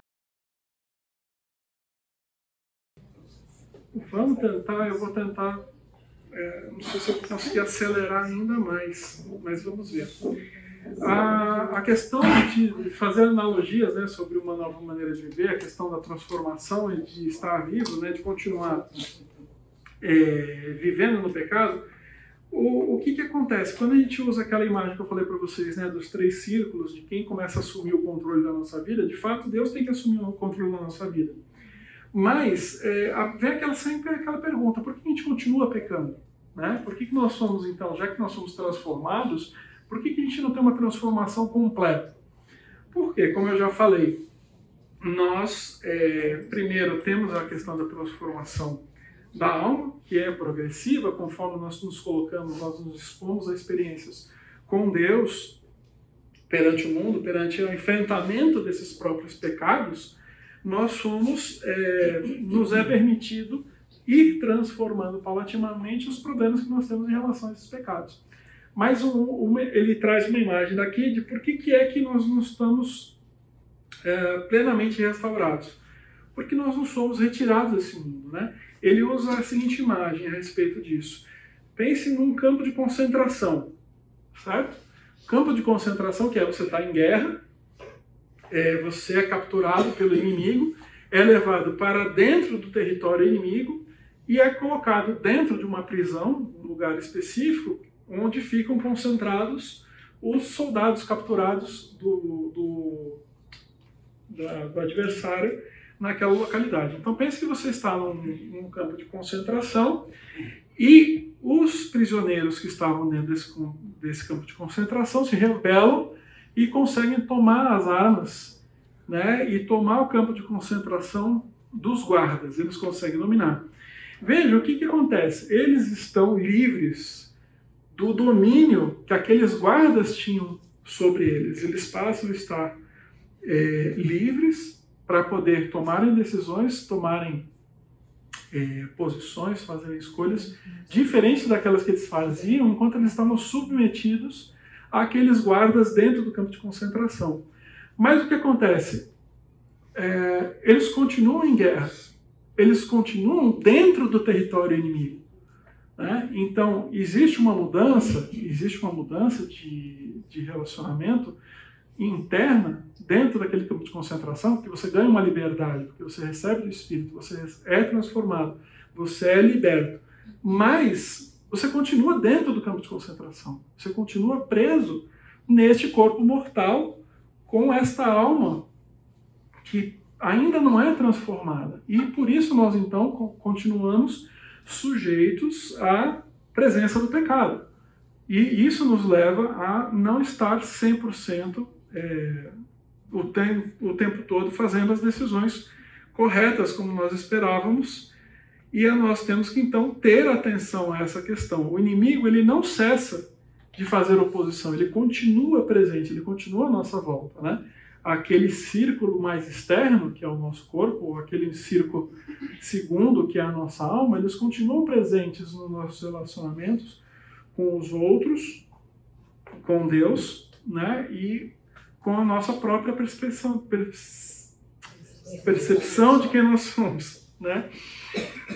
Vamos tentar, eu vou tentar, é, não sei se eu vou conseguir acelerar ainda mais, mas vamos ver. A, a questão de fazer analogias né, sobre uma nova maneira de viver, a questão da transformação e de estar vivo, né, de continuar é, vivendo no pecado, o, o que, que acontece? Quando a gente usa aquela imagem que eu falei para vocês, né, dos três círculos, de quem começa a assumir o controle da nossa vida, de fato, Deus tem que assumir o controle da nossa vida. Mas é, vem aquela, sempre aquela pergunta: por que a gente continua pecando? Né? Por que, que nós somos, então, já que nós somos transformados, por que, que a gente não tem uma transformação completa? Porque, como eu já falei, nós, é, primeiro, temos a questão da transformação da alma, que é progressiva, conforme nós nos colocamos, nós nos expomos a experiências com Deus perante o mundo, perante o enfrentamento desses próprios pecados, nós somos, é, nos é permitido ir transformando paulatinamente os problemas que nós temos em relação a esses pecados. Mas ele traz uma imagem daqui de por que, que é que nós não estamos é, plenamente restaurados. Porque nós não somos retirados desse mundo, né? ele usa a seguinte imagem a respeito disso. Pense num campo de concentração, certo? Campo de concentração que é você está em guerra, é, você é capturado pelo inimigo, é levado para dentro do território inimigo e é colocado dentro de uma prisão, um lugar específico, onde ficam concentrados os soldados capturados do, do, da, do adversário naquela localidade. Então pense que você está num, num campo de concentração e os prisioneiros que estavam dentro desse, desse campo de concentração se rebelam e conseguem tomar as armas né, e tomar o campo de concentração dos guardas. Eles conseguem dominar. Veja o que, que acontece. Eles estão livres do domínio que aqueles guardas tinham sobre eles. Eles passam a estar é, livres para poder tomarem decisões, tomarem é, posições, fazerem escolhas diferentes daquelas que eles faziam enquanto eles estavam submetidos àqueles guardas dentro do campo de concentração. Mas o que acontece? É, eles continuam em guerra, eles continuam dentro do território inimigo. Né? Então, existe uma mudança, existe uma mudança de, de relacionamento interna dentro daquele campo de concentração, porque você ganha uma liberdade, porque você recebe do Espírito, você é transformado, você é liberto. Mas você continua dentro do campo de concentração. Você continua preso neste corpo mortal com esta alma que ainda não é transformada. E por isso nós então continuamos sujeitos à presença do pecado. E isso nos leva a não estar 100% é, o, o tempo todo fazendo as decisões corretas como nós esperávamos e nós temos que então ter atenção a essa questão. O inimigo ele não cessa de fazer oposição, ele continua presente, ele continua à nossa volta, né? Aquele círculo mais externo, que é o nosso corpo, ou aquele círculo segundo, que é a nossa alma, eles continuam presentes nos nossos relacionamentos com os outros, com Deus, né? E com a nossa própria percepção, percepção de quem nós somos. Né?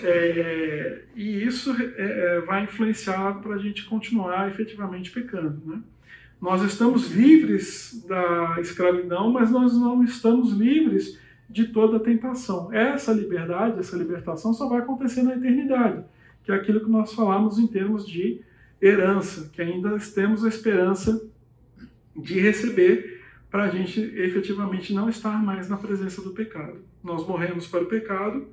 É, e isso é, é vai influenciar para a gente continuar efetivamente pecando. Né? Nós estamos livres da escravidão, mas nós não estamos livres de toda tentação. Essa liberdade, essa libertação só vai acontecer na eternidade, que é aquilo que nós falamos em termos de herança, que ainda temos a esperança de receber para a gente efetivamente não estar mais na presença do pecado. Nós morremos para o pecado,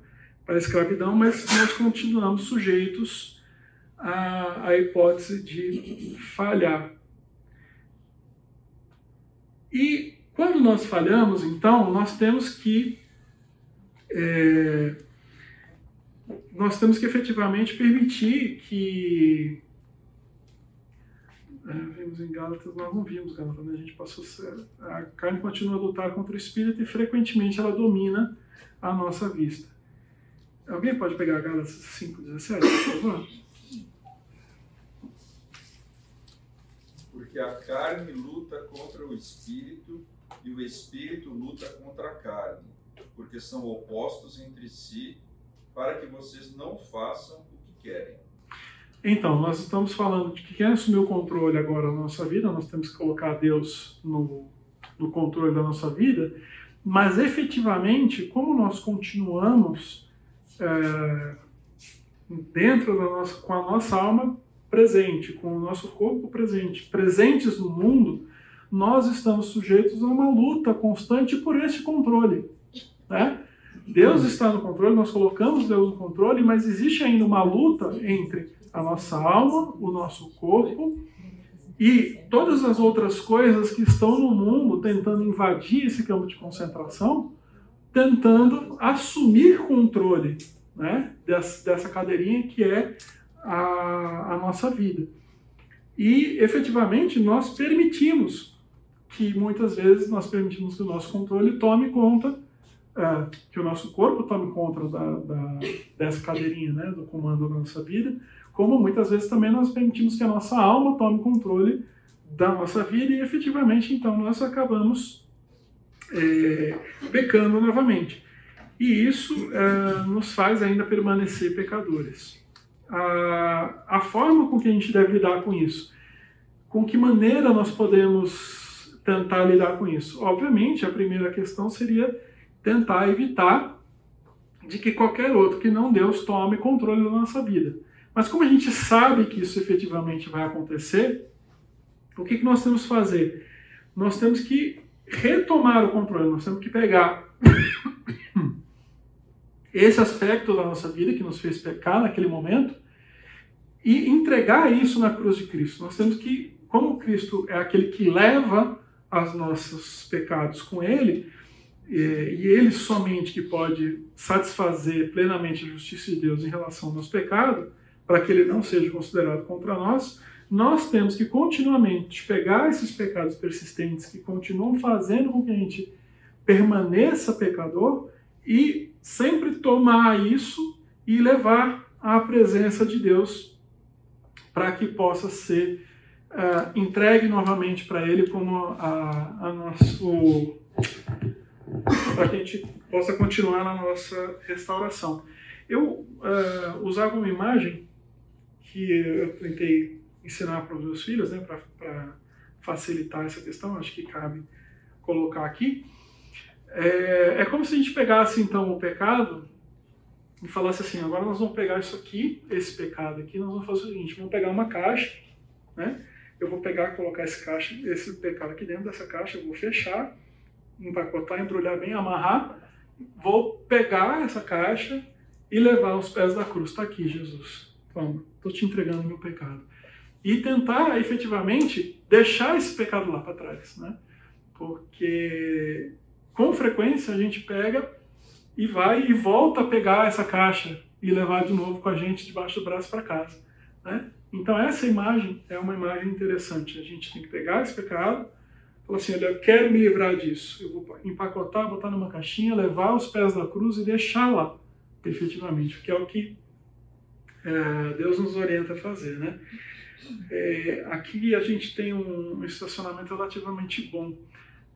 para a escravidão, mas nós continuamos sujeitos à, à hipótese de falhar. E quando nós falhamos, então, nós temos que é, nós temos que efetivamente permitir que é, vimos em Gálatas, nós não vimos Gálatas, né? a gente passou a carne continua a lutar contra o espírito e frequentemente ela domina a nossa vista. Alguém pode pegar Gálatas 5:17, por favor? Porque a carne luta contra o espírito e o espírito luta contra a carne, porque são opostos entre si, para que vocês não façam o que querem. Então, nós estamos falando de que quem assumiu o controle agora da nossa vida, nós temos que colocar Deus no, no controle da nossa vida, mas efetivamente, como nós continuamos é, dentro da nossa, com a nossa alma presente, com o nosso corpo presente, presentes no mundo, nós estamos sujeitos a uma luta constante por esse controle. Né? Deus está no controle, nós colocamos Deus no controle, mas existe ainda uma luta entre a nossa alma, o nosso corpo e todas as outras coisas que estão no mundo tentando invadir esse campo de concentração, tentando assumir controle né, dessa, dessa cadeirinha que é a, a nossa vida. E efetivamente nós permitimos que muitas vezes nós permitimos que o nosso controle tome conta, é, que o nosso corpo tome conta da, da, dessa cadeirinha, né, do comando da nossa vida, como muitas vezes também nós permitimos que a nossa alma tome controle da nossa vida e efetivamente então nós acabamos é, pecando novamente. E isso é, nos faz ainda permanecer pecadores. A, a forma com que a gente deve lidar com isso, com que maneira nós podemos tentar lidar com isso? Obviamente, a primeira questão seria tentar evitar de que qualquer outro que não Deus tome controle da nossa vida. Mas como a gente sabe que isso efetivamente vai acontecer, o que, que nós temos que fazer? Nós temos que retomar o controle, nós temos que pegar esse aspecto da nossa vida que nos fez pecar naquele momento e entregar isso na cruz de Cristo. Nós temos que, como Cristo é aquele que leva os nossos pecados com Ele, e Ele somente que pode satisfazer plenamente a justiça de Deus em relação ao nosso pecado, para que ele não seja considerado contra nós, nós temos que continuamente pegar esses pecados persistentes que continuam fazendo com que a gente permaneça pecador e sempre tomar isso e levar à presença de Deus para que possa ser uh, entregue novamente para Ele como a, a nosso para que a gente possa continuar na nossa restauração. Eu uh, usava uma imagem que eu tentei ensinar para os meus filhos, né, para facilitar essa questão, acho que cabe colocar aqui. É, é como se a gente pegasse então o pecado e falasse assim: agora nós vamos pegar isso aqui, esse pecado aqui, nós vamos fazer o seguinte: vamos pegar uma caixa, né? eu vou pegar, colocar esse, caixa, esse pecado aqui dentro dessa caixa, eu vou fechar, empacotar, embrulhar bem, amarrar, vou pegar essa caixa e levar aos pés da cruz. Está aqui, Jesus. Toma, estou te entregando meu pecado. E tentar, efetivamente, deixar esse pecado lá para trás, né? Porque, com frequência, a gente pega e vai e volta a pegar essa caixa e levar de novo com a gente debaixo do braço para casa, né? Então essa imagem é uma imagem interessante. A gente tem que pegar esse pecado, falar assim, olha, eu quero me livrar disso. Eu vou empacotar, botar numa caixinha, levar os pés da cruz e deixar lá, efetivamente, que é o que é, Deus nos orienta a fazer, né? É, aqui a gente tem um, um estacionamento relativamente bom,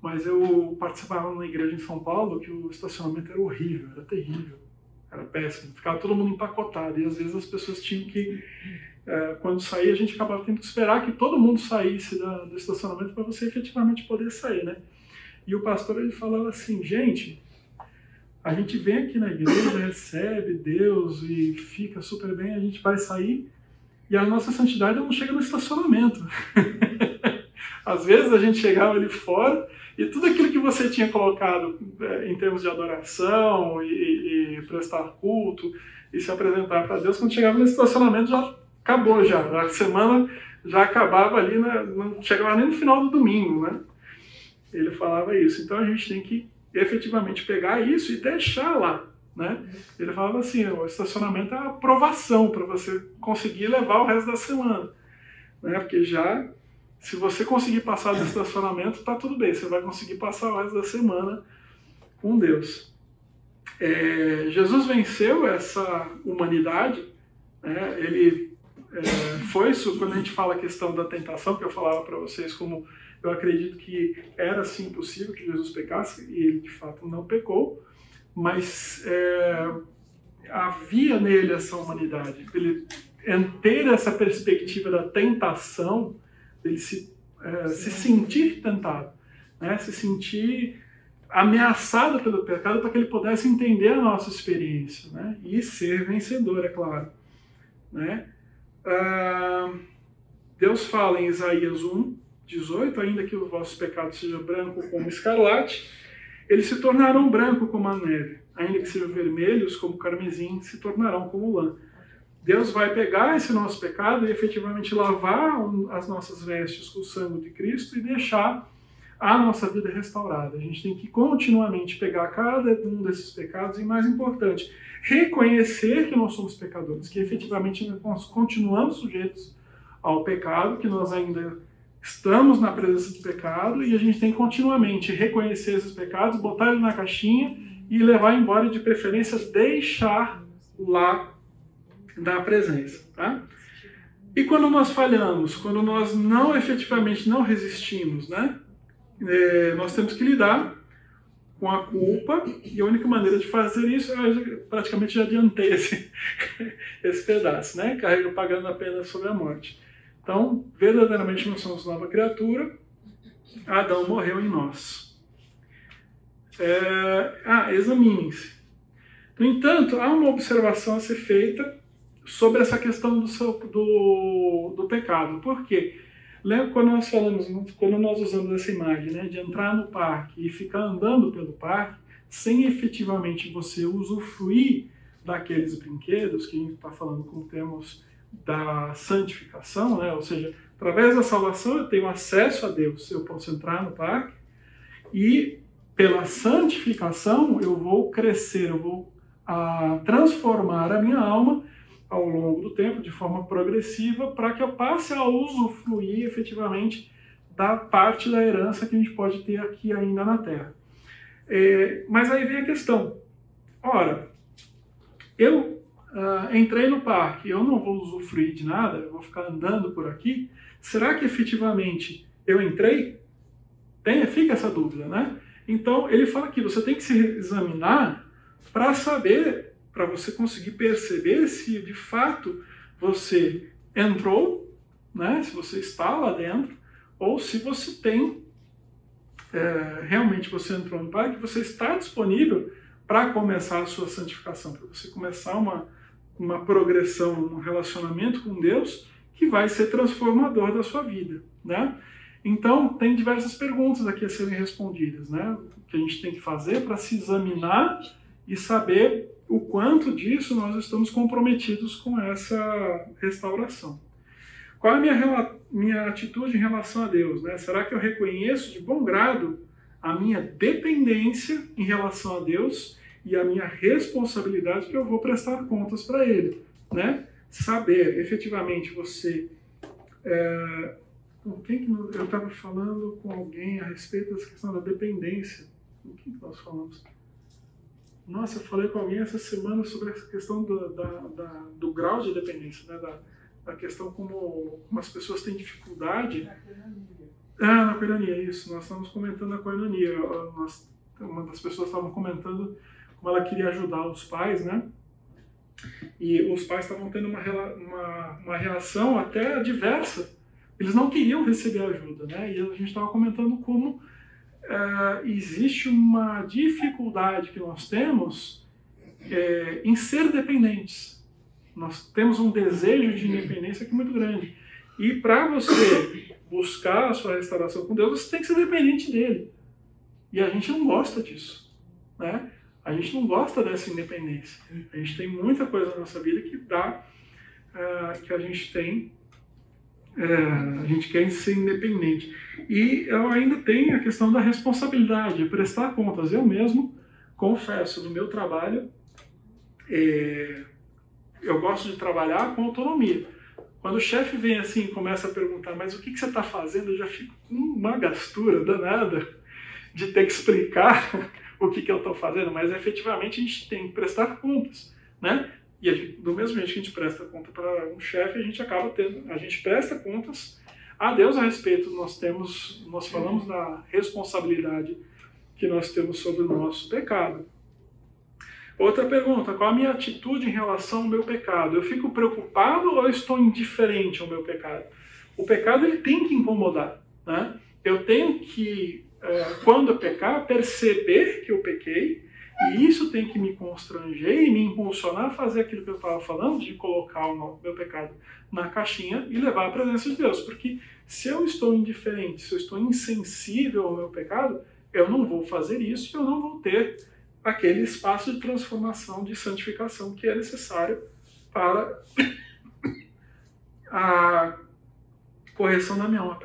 mas eu participava numa igreja em São Paulo que o estacionamento era horrível, era terrível, era péssimo, ficava todo mundo empacotado e às vezes as pessoas tinham que é, quando sair, a gente acabava tendo que esperar que todo mundo saísse da, do estacionamento para você efetivamente poder sair, né? E o pastor ele falava assim, gente, a gente vem aqui na igreja, recebe Deus e fica super bem, a gente vai sair e a nossa santidade não chega no estacionamento. Às vezes a gente chegava ali fora e tudo aquilo que você tinha colocado é, em termos de adoração e, e prestar culto e se apresentar para Deus, quando chegava no estacionamento já acabou já. A semana já acabava ali, né? não chegava nem no final do domingo, né? Ele falava isso. Então a gente tem que efetivamente pegar isso e deixar lá. Né? Ele falava assim, o estacionamento é a aprovação para você conseguir levar o resto da semana. Né? Porque já, se você conseguir passar do estacionamento, tá tudo bem, você vai conseguir passar o resto da semana com Deus. É, Jesus venceu essa humanidade, né? ele é, foi isso, quando a gente fala a questão da tentação, que eu falava para vocês como eu acredito que era sim possível que Jesus pecasse, e ele de fato não pecou, mas é, havia nele essa humanidade. Ele ter essa perspectiva da tentação, ele se, é, se sentir tentado, né? se sentir ameaçado pelo pecado para que ele pudesse entender a nossa experiência né? e ser vencedor, é claro. Né? Ah, Deus fala em Isaías 1, 18, ainda que o vosso pecado seja branco como escarlate, eles se tornarão branco como a neve, ainda que sejam vermelhos como carmesim, se tornarão como lã. Deus vai pegar esse nosso pecado e efetivamente lavar as nossas vestes com o sangue de Cristo e deixar a nossa vida restaurada. A gente tem que continuamente pegar cada um desses pecados e, mais importante, reconhecer que nós somos pecadores, que efetivamente nós continuamos sujeitos ao pecado, que nós ainda estamos na presença do pecado e a gente tem que continuamente reconhecer esses pecados, botar ele na caixinha e levar embora, de preferência deixar lá da presença, tá? E quando nós falhamos, quando nós não efetivamente não resistimos, né? É, nós temos que lidar com a culpa e a única maneira de fazer isso, eu praticamente já adiantei esse, esse pedaço, né? Carrega pagando apenas sobre a morte. Então, verdadeiramente nós somos nova criatura. Adão morreu em nós. É, ah, examinem-se. No entanto, há uma observação a ser feita sobre essa questão do, seu, do, do pecado. Por quê? Lembra quando nós falamos, quando nós usamos essa imagem, né, de entrar no parque e ficar andando pelo parque, sem efetivamente você usufruir daqueles brinquedos, que a gente está falando com termos da santificação, né? ou seja, através da salvação eu tenho acesso a Deus, eu posso entrar no parque e pela santificação eu vou crescer, eu vou a, ah, transformar a minha alma ao longo do tempo de forma progressiva para que eu passe a usufruir efetivamente da parte da herança que a gente pode ter aqui ainda na Terra. É, mas aí vem a questão. Ora, eu uh, entrei no parque, eu não vou usufruir de nada, eu vou ficar andando por aqui, será que efetivamente eu entrei? Tem, fica essa dúvida, né? Então, ele fala que você tem que se examinar para saber, para você conseguir perceber se de fato você entrou, né? se você está lá dentro, ou se você tem, é, realmente você entrou no parque, você está disponível para começar a sua santificação, para você começar uma, uma progressão, um relacionamento com Deus que vai ser transformador da sua vida, né? Então, tem diversas perguntas aqui a serem respondidas, né? Que a gente tem que fazer para se examinar e saber o quanto disso nós estamos comprometidos com essa restauração. Qual é a minha, minha atitude em relação a Deus? Né? Será que eu reconheço de bom grado a minha dependência em relação a Deus e a minha responsabilidade que eu vou prestar contas para ele, né? Saber, efetivamente, você é, com quem que eu estava falando com alguém a respeito dessa questão da dependência? Com quem que nós falamos? Nossa, eu falei com alguém essa semana sobre essa questão do, da, da, do grau de dependência, né? Da, da questão como, como as pessoas têm dificuldade. Ah, na coinonia, isso. Nós estamos comentando a coinonia. Nós, uma das pessoas estavam comentando como ela queria ajudar os pais, né? E os pais estavam tendo uma, uma, uma reação até diversa. Eles não queriam receber ajuda, né? E a gente estava comentando como uh, existe uma dificuldade que nós temos é, em ser dependentes. Nós temos um desejo de independência que é muito grande. E para você buscar a sua restauração com Deus, você tem que ser dependente dele. E a gente não gosta disso. Né? A gente não gosta dessa independência. A gente tem muita coisa na nossa vida que dá, uh, que a gente tem, uh, a gente quer ser independente. E eu ainda tenho a questão da responsabilidade, de prestar contas. Eu mesmo confesso, no meu trabalho, é, eu gosto de trabalhar com autonomia. Quando o chefe vem assim e começa a perguntar, mas o que, que você está fazendo, eu já fico com uma gastura danada de ter que explicar o que, que eu estou fazendo, mas efetivamente a gente tem que prestar contas, né? E gente, do mesmo jeito que a gente presta conta para um chefe, a gente acaba tendo, a gente presta contas a Deus a respeito. Nós temos, nós falamos da responsabilidade que nós temos sobre o nosso pecado. Outra pergunta: qual a minha atitude em relação ao meu pecado? Eu fico preocupado ou estou indiferente ao meu pecado? O pecado ele tem que incomodar, né? Eu tenho que, é, quando eu pecar, perceber que eu pequei e isso tem que me constranger e me impulsionar a fazer aquilo que eu estava falando, de colocar o meu pecado na caixinha e levar à presença de Deus. Porque se eu estou indiferente, se eu estou insensível ao meu pecado, eu não vou fazer isso e eu não vou ter aquele espaço de transformação, de santificação que é necessário para a correção da minha alma.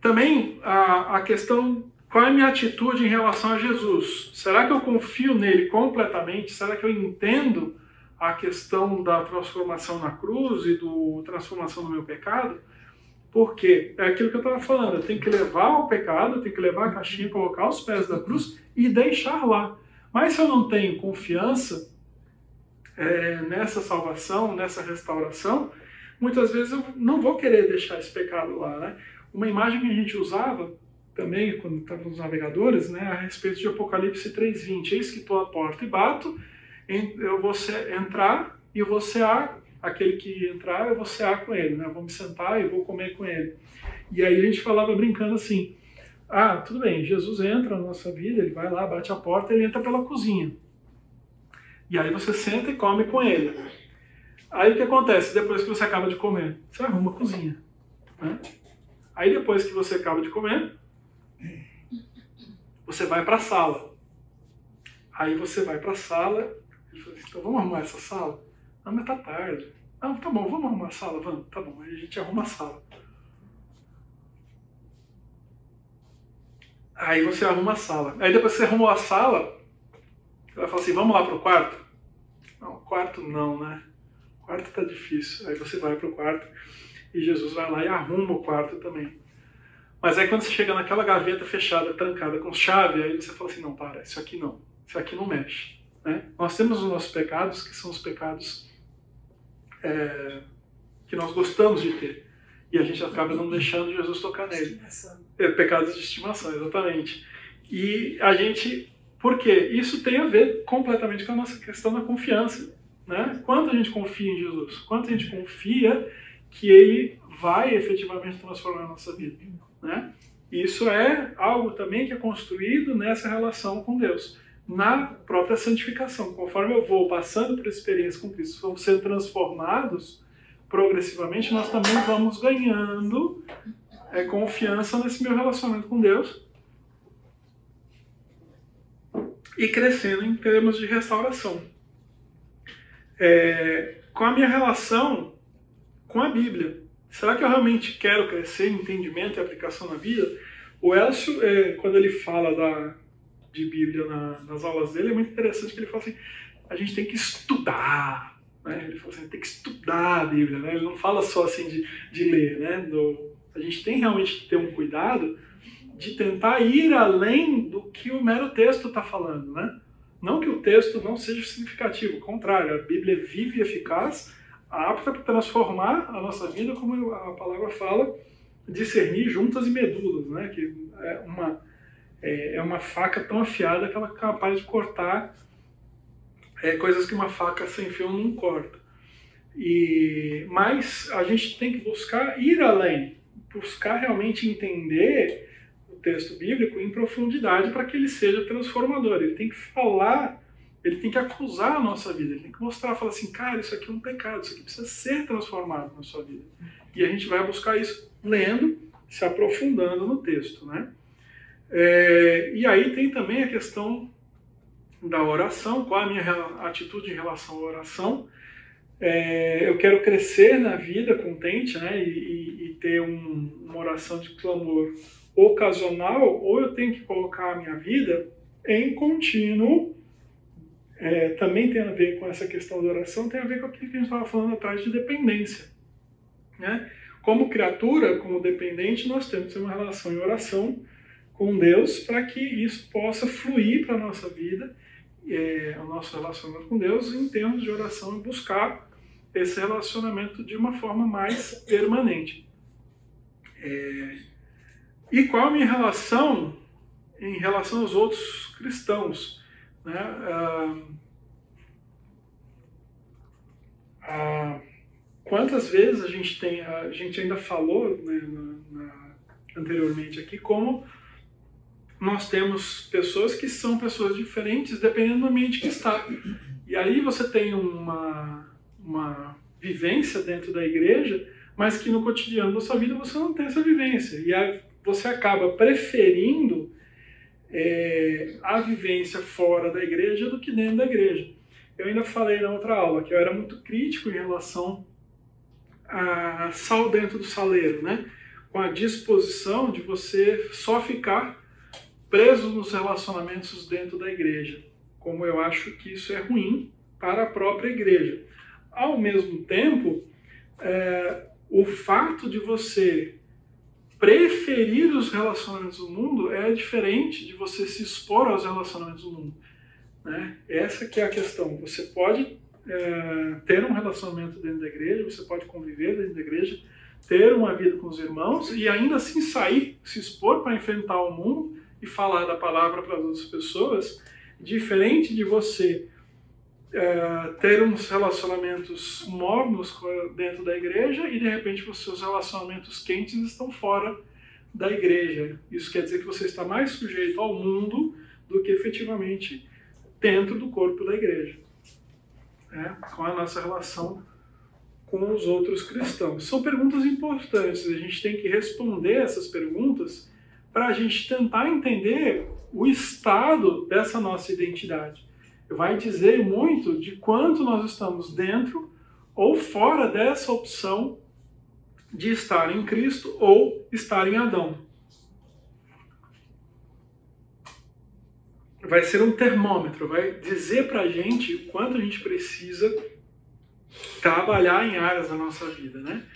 Também a, a questão, qual é a minha atitude em relação a Jesus? Será que eu confio nele completamente? Será que eu entendo a questão da transformação na cruz e do transformação do meu pecado? Porque é aquilo que eu estava falando, eu tenho que levar o pecado, eu tenho que levar a caixinha, colocar os pés da cruz e deixar lá. Mas se eu não tenho confiança é, nessa salvação, nessa restauração, muitas vezes eu não vou querer deixar esse pecado lá. Né? Uma imagem que a gente usava também, quando estava nos navegadores, né, a respeito de Apocalipse 3.20. Eis que estou à porta e bato, eu vou entrar e você aquele que entrar, eu vou cear com ele, né? Eu vou me sentar e vou comer com ele. E aí a gente falava brincando assim: ah, tudo bem, Jesus entra na nossa vida, ele vai lá, bate a porta, ele entra pela cozinha. E aí você senta e come com ele. Aí o que acontece depois que você acaba de comer? Você arruma a cozinha. Né? Aí depois que você acaba de comer, você vai para a sala. Aí você vai para a sala e fala assim, então vamos arrumar essa sala? Ah, mas tá tarde. Ah, tá bom, vamos arrumar a sala, vamos. Tá bom, aí a gente arruma a sala. Aí você arruma a sala. Aí depois que você arrumou a sala, ela fala assim, vamos lá pro quarto? Não, quarto não, né? quarto tá difícil. Aí você vai pro quarto e Jesus vai lá e arruma o quarto também. Mas aí quando você chega naquela gaveta fechada, trancada com chave, aí você fala assim, não, para, isso aqui não. Isso aqui não mexe. Né? Nós temos os nossos pecados, que são os pecados é, que nós gostamos de ter. E a gente acaba não deixando Jesus tocar nele. É, pecados de estimação, exatamente. E a gente. Por quê? Isso tem a ver completamente com a nossa questão da confiança. Né? Quanto a gente confia em Jesus? Quanto a gente confia que ele vai efetivamente transformar a nossa vida? Né? Isso é algo também que é construído nessa relação com Deus na própria santificação. Conforme eu vou passando por experiência com Cristo, vamos sendo transformados progressivamente, nós também vamos ganhando é, confiança nesse meu relacionamento com Deus e crescendo em termos de restauração. É, com a minha relação com a Bíblia. Será que eu realmente quero crescer em entendimento e aplicação na vida? O Elcio, é, quando ele fala da, de Bíblia na, nas aulas dele, é muito interessante que ele fala assim, a gente tem que estudar, né? Ele fala assim, tem que estudar a Bíblia, né? Ele não fala só assim de, de ler, né? Do, a gente tem realmente que ter um cuidado de tentar ir além do que o mero texto está falando, né? Não que o texto não seja significativo, ao contrário, a Bíblia é viva e eficaz, apta para transformar a nossa vida, como a palavra fala, discernir juntas e medulas, né? Que é uma é, é uma faca tão afiada que ela é capaz de cortar é, coisas que uma faca sem fio não corta. E, mas a gente tem que buscar ir além, buscar realmente entender o texto bíblico em profundidade para que ele seja transformador. Ele tem que falar, ele tem que acusar a nossa vida, ele tem que mostrar, falar assim, cara, isso aqui é um pecado, isso aqui precisa ser transformado na sua vida. E a gente vai buscar isso lendo, se aprofundando no texto, né? É, e aí tem também a questão da oração, qual a minha atitude em relação à oração. É, eu quero crescer na vida contente, né, e, e ter um, uma oração de clamor ocasional, ou eu tenho que colocar a minha vida em contínuo. É, também tem a ver com essa questão da oração, tem a ver com aquilo que a gente estava falando atrás de dependência. Né? Como criatura, como dependente, nós temos que ter uma relação em oração com Deus para que isso possa fluir para a nossa vida, é, o nosso relacionamento com Deus, em termos de oração e buscar esse relacionamento de uma forma mais permanente. É, e qual a minha relação em relação aos outros cristãos? Né? Ah, ah, quantas vezes a gente tem, a gente ainda falou né, na, na, anteriormente aqui, como nós temos pessoas que são pessoas diferentes dependendo do ambiente que está. E aí você tem uma, uma vivência dentro da igreja, mas que no cotidiano da sua vida você não tem essa vivência. E aí você acaba preferindo é, a vivência fora da igreja do que dentro da igreja. Eu ainda falei na outra aula que eu era muito crítico em relação a sal dentro do saleiro, né? com a disposição de você só ficar preso nos relacionamentos dentro da igreja, como eu acho que isso é ruim para a própria igreja. Ao mesmo tempo, é, o fato de você preferir os relacionamentos do mundo é diferente de você se expor aos relacionamentos do mundo. Né? Essa que é a questão. Você pode é, ter um relacionamento dentro da igreja, você pode conviver dentro da igreja, ter uma vida com os irmãos e ainda assim sair, se expor para enfrentar o mundo e falar da palavra para as outras pessoas, diferente de você é, ter uns relacionamentos mornos dentro da igreja e de repente os seus relacionamentos quentes estão fora da igreja. Isso quer dizer que você está mais sujeito ao mundo do que efetivamente dentro do corpo da igreja. É, com a nossa relação com os outros cristãos. São perguntas importantes, a gente tem que responder essas perguntas para a gente tentar entender o estado dessa nossa identidade. Vai dizer muito de quanto nós estamos dentro ou fora dessa opção de estar em Cristo ou estar em Adão. Vai ser um termômetro, vai dizer para a gente o quanto a gente precisa trabalhar em áreas da nossa vida, né?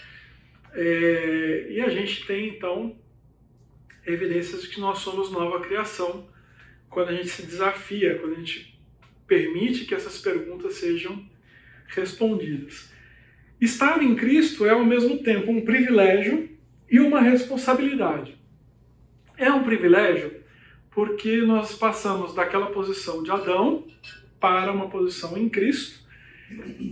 É, e a gente tem então evidências de que nós somos nova criação quando a gente se desafia, quando a gente permite que essas perguntas sejam respondidas. Estar em Cristo é ao mesmo tempo um privilégio e uma responsabilidade. É um privilégio porque nós passamos daquela posição de Adão para uma posição em Cristo.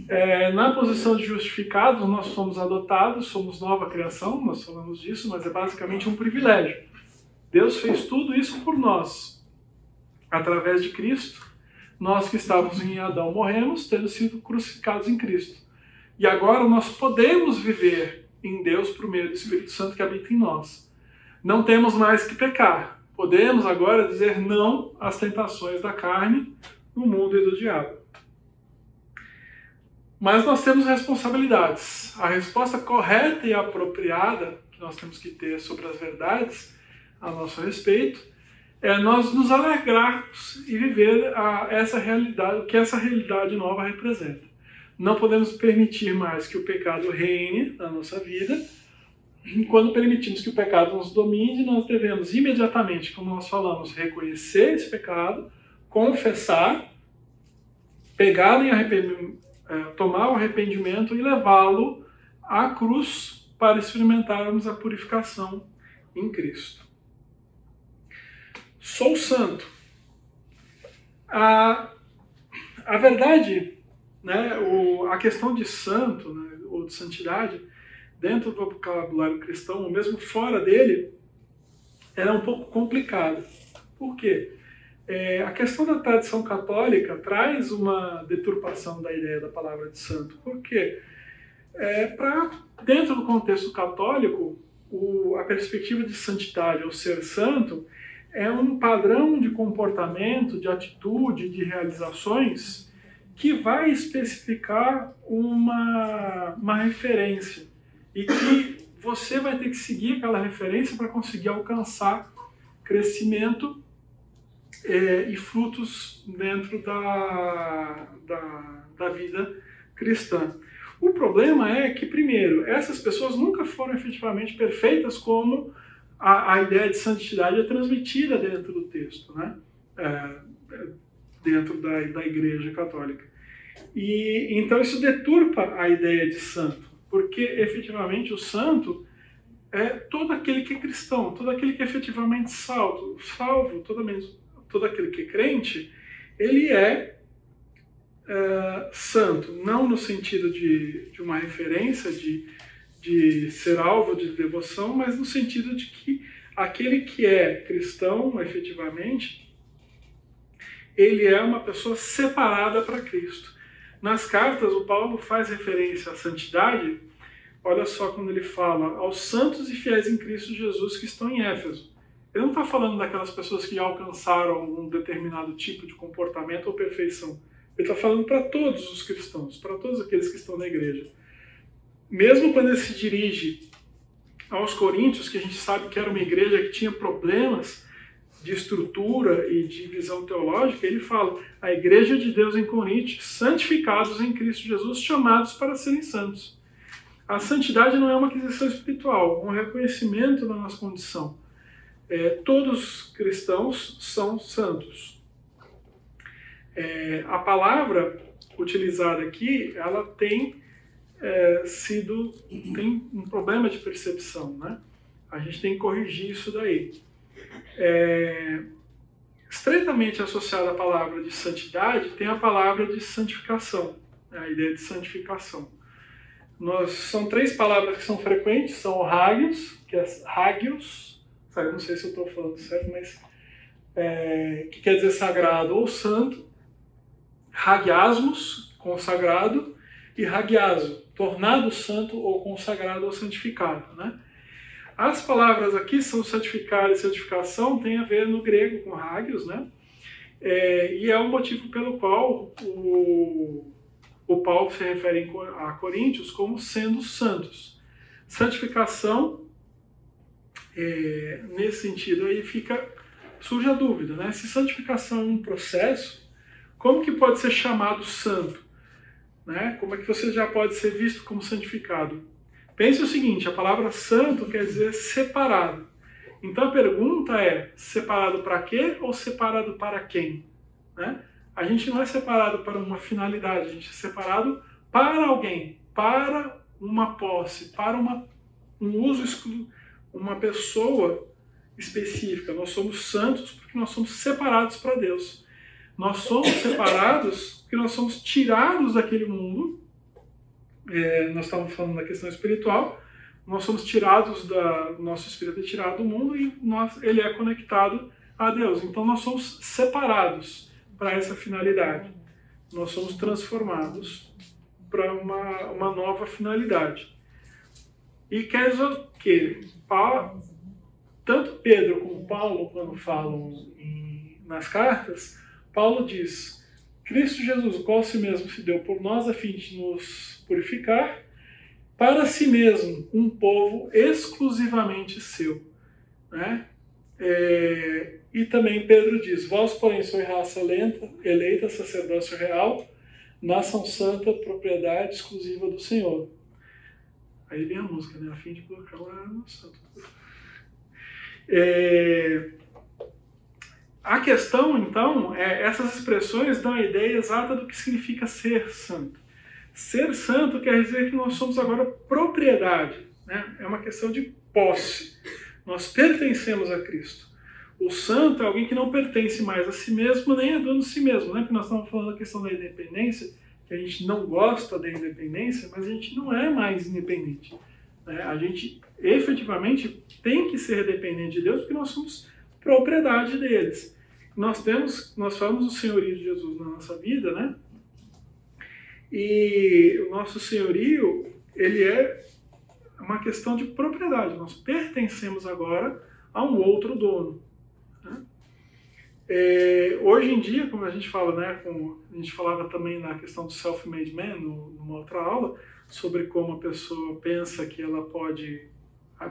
É, na posição de justificados, nós somos adotados, somos nova criação, nós falamos disso, mas é basicamente um privilégio. Deus fez tudo isso por nós. Através de Cristo, nós que estávamos em Adão morremos, tendo sido crucificados em Cristo. E agora nós podemos viver em Deus por meio do Espírito Santo que habita em nós. Não temos mais que pecar. Podemos agora dizer não às tentações da carne, do mundo e do diabo. Mas nós temos responsabilidades. A resposta correta e apropriada que nós temos que ter sobre as verdades a nosso respeito, é nós nos alegrarmos e viver a, essa realidade, o que essa realidade nova representa. Não podemos permitir mais que o pecado reine na nossa vida. Quando permitimos que o pecado nos domine, nós devemos imediatamente, como nós falamos, reconhecer esse pecado, confessar, pegá-lo em arrependimento, é, tomar o arrependimento e levá-lo à cruz para experimentarmos a purificação em Cristo sou santo. A, a verdade né, o, a questão de santo, né, ou de santidade, dentro do vocabulário cristão, ou mesmo fora dele, ela é um pouco complicada. Por quê? É, a questão da tradição católica traz uma deturpação da ideia da palavra de santo. Por quê? É, pra, dentro do contexto católico, o, a perspectiva de santidade, ou ser santo, é um padrão de comportamento, de atitude, de realizações que vai especificar uma, uma referência e que você vai ter que seguir aquela referência para conseguir alcançar crescimento é, e frutos dentro da, da, da vida cristã. O problema é que, primeiro, essas pessoas nunca foram efetivamente perfeitas como a, a ideia de santidade é transmitida dentro do texto, né? É, dentro da, da Igreja Católica. E então isso deturpa a ideia de santo, porque efetivamente o santo é todo aquele que é cristão, todo aquele que é efetivamente salvo, salvo todo, mesmo, todo aquele que é crente, ele é, é santo, não no sentido de, de uma referência, de, de ser alvo de devoção, mas no sentido de que aquele que é cristão, efetivamente, ele é uma pessoa separada para Cristo. Nas cartas, o Paulo faz referência à santidade, olha só quando ele fala aos santos e fiéis em Cristo Jesus que estão em Éfeso. Ele não está falando daquelas pessoas que alcançaram um determinado tipo de comportamento ou perfeição. Ele está falando para todos os cristãos, para todos aqueles que estão na igreja mesmo quando ele se dirige aos Coríntios, que a gente sabe que era uma igreja que tinha problemas de estrutura e de visão teológica, ele fala: a igreja de Deus em Coríntios, santificados em Cristo Jesus, chamados para serem santos. A santidade não é uma aquisição espiritual, é um reconhecimento da nossa condição. É, todos os cristãos são santos. É, a palavra utilizada aqui, ela tem é, sido tem um problema de percepção, né? A gente tem que corrigir isso daí. É, estreitamente associada à palavra de santidade tem a palavra de santificação, né? a ideia de santificação. Nós, são três palavras que são frequentes, são o hagios, que é hagios, não sei se eu estou falando certo, mas é, que quer dizer sagrado ou santo, hagiasmos, consagrado, e hagiaso, tornado santo ou consagrado ou santificado. Né? As palavras aqui são santificado e santificação, tem a ver no grego com hagios, né? É, e é o motivo pelo qual o, o Paulo se refere a Coríntios como sendo santos. Santificação, é, nesse sentido aí fica surge a dúvida, né? Se santificação é um processo, como que pode ser chamado santo? Né? Como é que você já pode ser visto como santificado? Pense o seguinte: a palavra santo quer dizer separado. Então a pergunta é: separado para quê ou separado para quem? Né? A gente não é separado para uma finalidade, a gente é separado para alguém, para uma posse, para uma, um uso exclusivo, uma pessoa específica. Nós somos santos porque nós somos separados para Deus. Nós somos separados porque nós somos tirados daquele mundo. É, nós estávamos falando da questão espiritual. Nós somos tirados da nosso espírito é tirado do mundo e nós, ele é conectado a Deus. Então nós somos separados para essa finalidade. Nós somos transformados para uma, uma nova finalidade. E quer dizer que Paulo, tanto Pedro como Paulo, quando falam em, nas cartas, Paulo diz Cristo Jesus, o qual si mesmo se deu por nós a fim de nos purificar, para si mesmo um povo exclusivamente seu. Né? É, e também Pedro diz: Vós, porém, sois raça lenta, eleita, sacerdócio real, nação santa, propriedade exclusiva do Senhor. Aí vem a música, né? A fim de proclamar no santo. É, a questão, então, é essas expressões dão a ideia exata do que significa ser santo. Ser santo quer dizer que nós somos agora propriedade, né? é uma questão de posse. Nós pertencemos a Cristo. O santo é alguém que não pertence mais a si mesmo, nem é dono de si mesmo, né? Porque nós estamos falando da questão da independência, que a gente não gosta da independência, mas a gente não é mais independente. Né? A gente efetivamente tem que ser dependente de Deus porque nós somos propriedade deles. Nós temos, nós falamos do senhorio de Jesus na nossa vida, né? E o nosso senhorio, ele é uma questão de propriedade. Nós pertencemos agora a um outro dono. Né? É, hoje em dia, como a gente fala, né, como a gente falava também na questão do self-made man, numa outra aula, sobre como a pessoa pensa que ela pode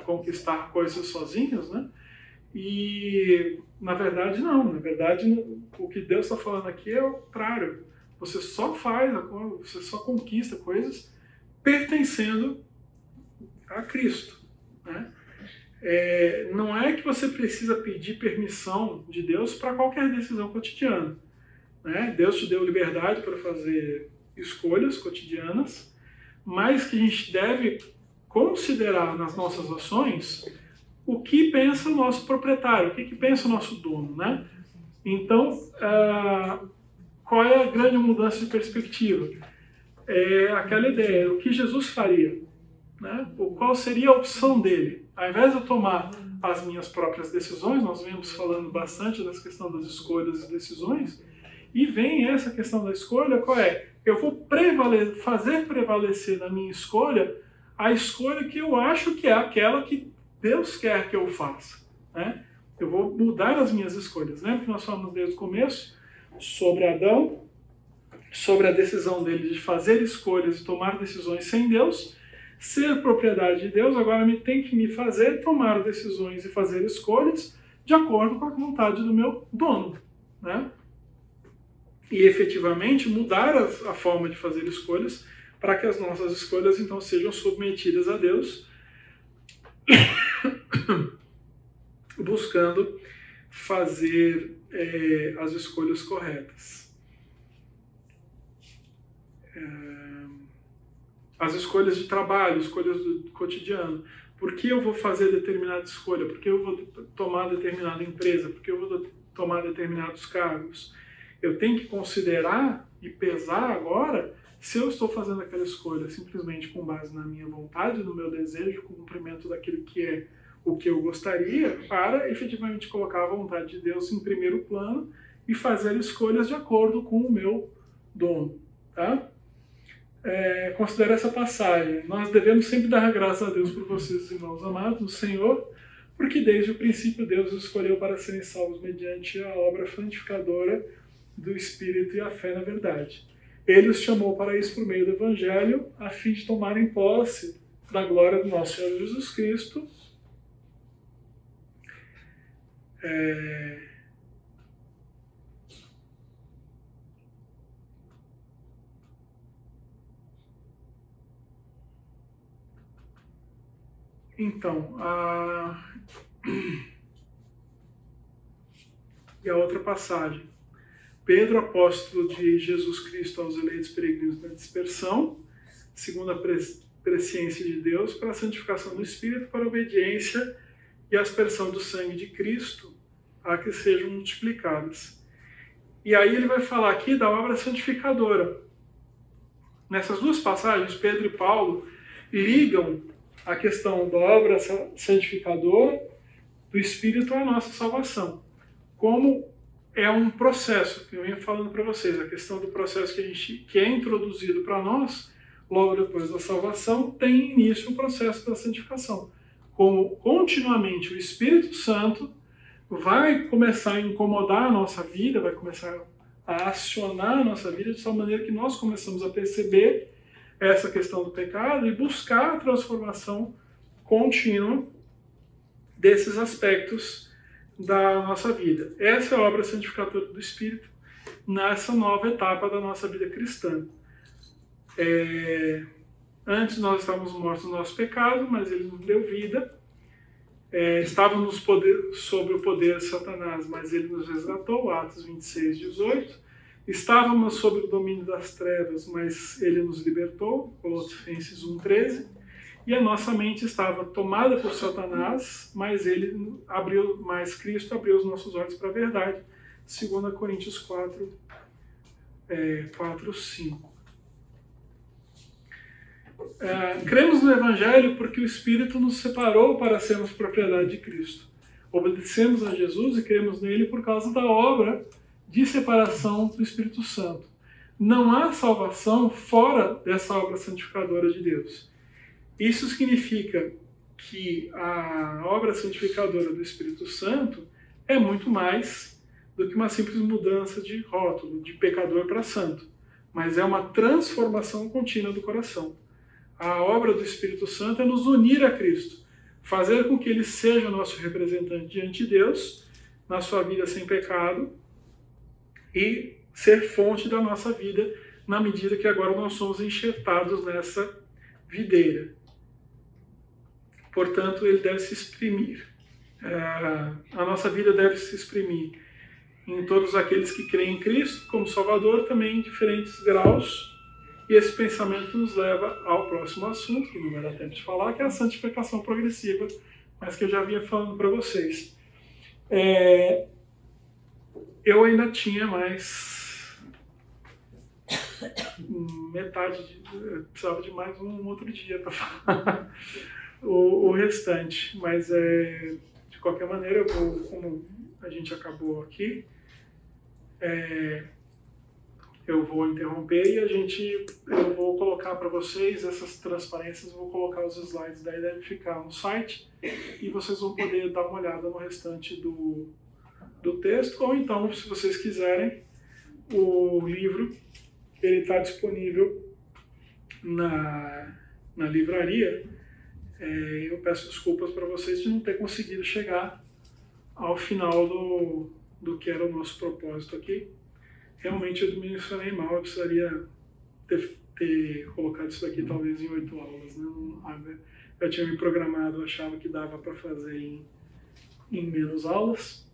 conquistar coisas sozinhas, né? E na verdade não, na verdade o que Deus está falando aqui é o contrário. Você só faz, você só conquista coisas pertencendo a Cristo. Né? É, não é que você precisa pedir permissão de Deus para qualquer decisão cotidiana. Né? Deus te deu liberdade para fazer escolhas cotidianas, mas que a gente deve considerar nas nossas ações o que pensa o nosso proprietário, o que, que pensa o nosso dono, né? Então, uh, qual é a grande mudança de perspectiva? É aquela ideia, o que Jesus faria? Né? Qual seria a opção dele? Ao invés de eu tomar as minhas próprias decisões, nós vemos falando bastante dessa questão das escolhas e decisões, e vem essa questão da escolha, qual é? Eu vou prevale fazer prevalecer na minha escolha a escolha que eu acho que é aquela que Deus quer que eu faça. Né? Eu vou mudar as minhas escolhas. Lembra que nós falamos desde o começo sobre Adão, sobre a decisão dele de fazer escolhas e tomar decisões sem Deus, ser propriedade de Deus, agora me tem que me fazer tomar decisões e fazer escolhas de acordo com a vontade do meu dono. Né? E efetivamente mudar a, a forma de fazer escolhas para que as nossas escolhas então sejam submetidas a Deus buscando fazer é, as escolhas corretas. É, as escolhas de trabalho, escolhas do cotidiano. Por que eu vou fazer determinada escolha? Por que eu vou tomar determinada empresa? Por que eu vou tomar determinados cargos? Eu tenho que considerar e pesar agora se eu estou fazendo aquela escolha simplesmente com base na minha vontade, no meu desejo, com o cumprimento daquilo que é o que eu gostaria, para efetivamente colocar a vontade de Deus em primeiro plano e fazer escolhas de acordo com o meu dono. Tá? É, essa passagem. Nós devemos sempre dar graças a Deus por vocês, irmãos amados, o Senhor, porque desde o princípio Deus escolheu para serem salvos mediante a obra santificadora do Espírito e a fé na verdade. Ele os chamou para isso por meio do Evangelho, a fim de tomarem posse da glória do nosso Senhor Jesus Cristo. É... Então, a... e a outra passagem. Pedro, apóstolo de Jesus Cristo aos eleitos peregrinos da dispersão, segundo a presciência de Deus, para a santificação do Espírito, para a obediência e aspersão do sangue de Cristo, a que sejam multiplicadas. E aí ele vai falar aqui da obra santificadora. Nessas duas passagens, Pedro e Paulo ligam a questão da obra santificadora do Espírito à nossa salvação. Como é um processo que eu venho falando para vocês, a questão do processo que, a gente, que é introduzido para nós, logo depois da salvação, tem início o processo da santificação. Como continuamente o Espírito Santo vai começar a incomodar a nossa vida, vai começar a acionar a nossa vida de tal maneira que nós começamos a perceber essa questão do pecado e buscar a transformação contínua desses aspectos da nossa vida. Essa é a obra santificadora do Espírito nessa nova etapa da nossa vida cristã. É, antes nós estávamos mortos no nosso pecado, mas ele nos deu vida. É, estávamos poder, sobre o poder de Satanás, mas ele nos resgatou, Atos 26, 18. Estávamos sob o domínio das trevas, mas ele nos libertou, Colossenses 1, 13 e a nossa mente estava tomada por Satanás, mas ele abriu, mais Cristo abriu os nossos olhos para a verdade, 2 Coríntios 4, é, 4, 5. É, cremos no Evangelho porque o Espírito nos separou para sermos propriedade de Cristo. Obedecemos a Jesus e cremos nele por causa da obra de separação do Espírito Santo. Não há salvação fora dessa obra santificadora de Deus. Isso significa que a obra santificadora do Espírito Santo é muito mais do que uma simples mudança de rótulo, de pecador para santo, mas é uma transformação contínua do coração. A obra do Espírito Santo é nos unir a Cristo, fazer com que ele seja nosso representante diante de Deus, na sua vida sem pecado, e ser fonte da nossa vida, na medida que agora nós somos enxertados nessa videira. Portanto, ele deve se exprimir. É, a nossa vida deve se exprimir em todos aqueles que creem em Cristo como Salvador, também em diferentes graus. E esse pensamento nos leva ao próximo assunto, que não vai dar tempo de falar, que é a santificação progressiva, mas que eu já vinha falando para vocês. É, eu ainda tinha mais metade, de, precisava de mais um outro dia para falar o, o, restante, mas é, de qualquer maneira, vou, como a gente acabou aqui, é, eu vou interromper e a gente, eu vou colocar para vocês essas transparências, vou colocar os slides, daí deve ficar no site e vocês vão poder dar uma olhada no restante do, do texto, ou então, se vocês quiserem, o livro ele está disponível na, na livraria. É, eu peço desculpas para vocês de não ter conseguido chegar ao final do, do que era o nosso propósito aqui. Realmente eu mencionei mal, eu precisaria ter, ter colocado isso aqui talvez em oito aulas. Né? Eu tinha me programado, achava que dava para fazer em, em menos aulas.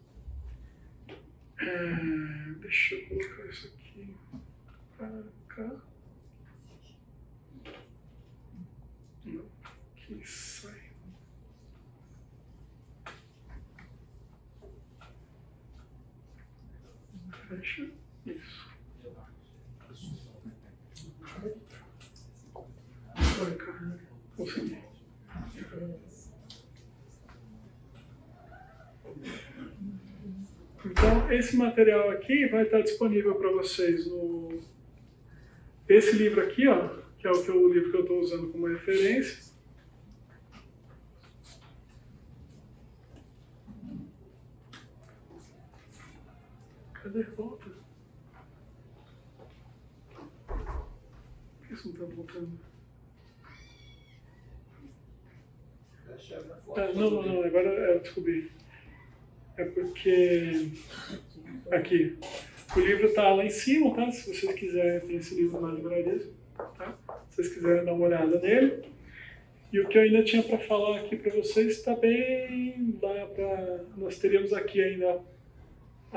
É, deixa eu colocar isso aqui para cá. Não, aqui sai. Fecha. Isso. Vai, cara. Consegui. Então, esse material aqui vai estar disponível para vocês no. Esse livro aqui, ó, que é o, que o livro que eu estou usando como referência. Cadê? Volta. Por que isso não está voltando? Ah, não, não, não, agora eu descobri é porque aqui o livro está lá em cima, tá? Se vocês quiserem, tem esse livro na livraria, tá? Se vocês quiserem dar uma olhada nele. E o que eu ainda tinha para falar aqui para vocês está bem lá para nós teríamos aqui ainda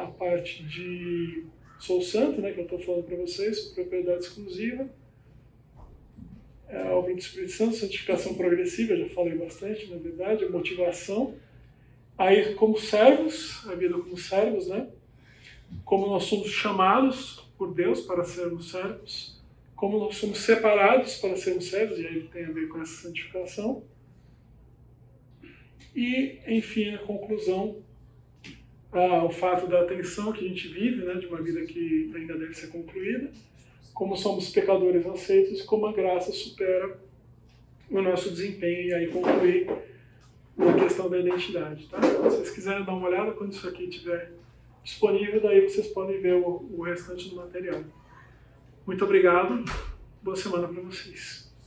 a parte de Sou Santo, né, que eu estou falando para vocês, propriedade exclusiva. É a obra do Espírito Santo, santificação progressiva, já falei bastante, na verdade, a motivação Aí, como servos, a vida como servos, né? Como nós somos chamados por Deus para sermos servos, como nós somos separados para sermos servos, e aí tem a ver com essa santificação. E, enfim, a conclusão, o fato da atenção que a gente vive, né, de uma vida que ainda deve ser concluída, como somos pecadores aceitos, como a graça supera o nosso desempenho, e aí concluir na questão da identidade. Tá? Se vocês quiserem dar uma olhada, quando isso aqui estiver disponível, daí vocês podem ver o, o restante do material. Muito obrigado, boa semana para vocês.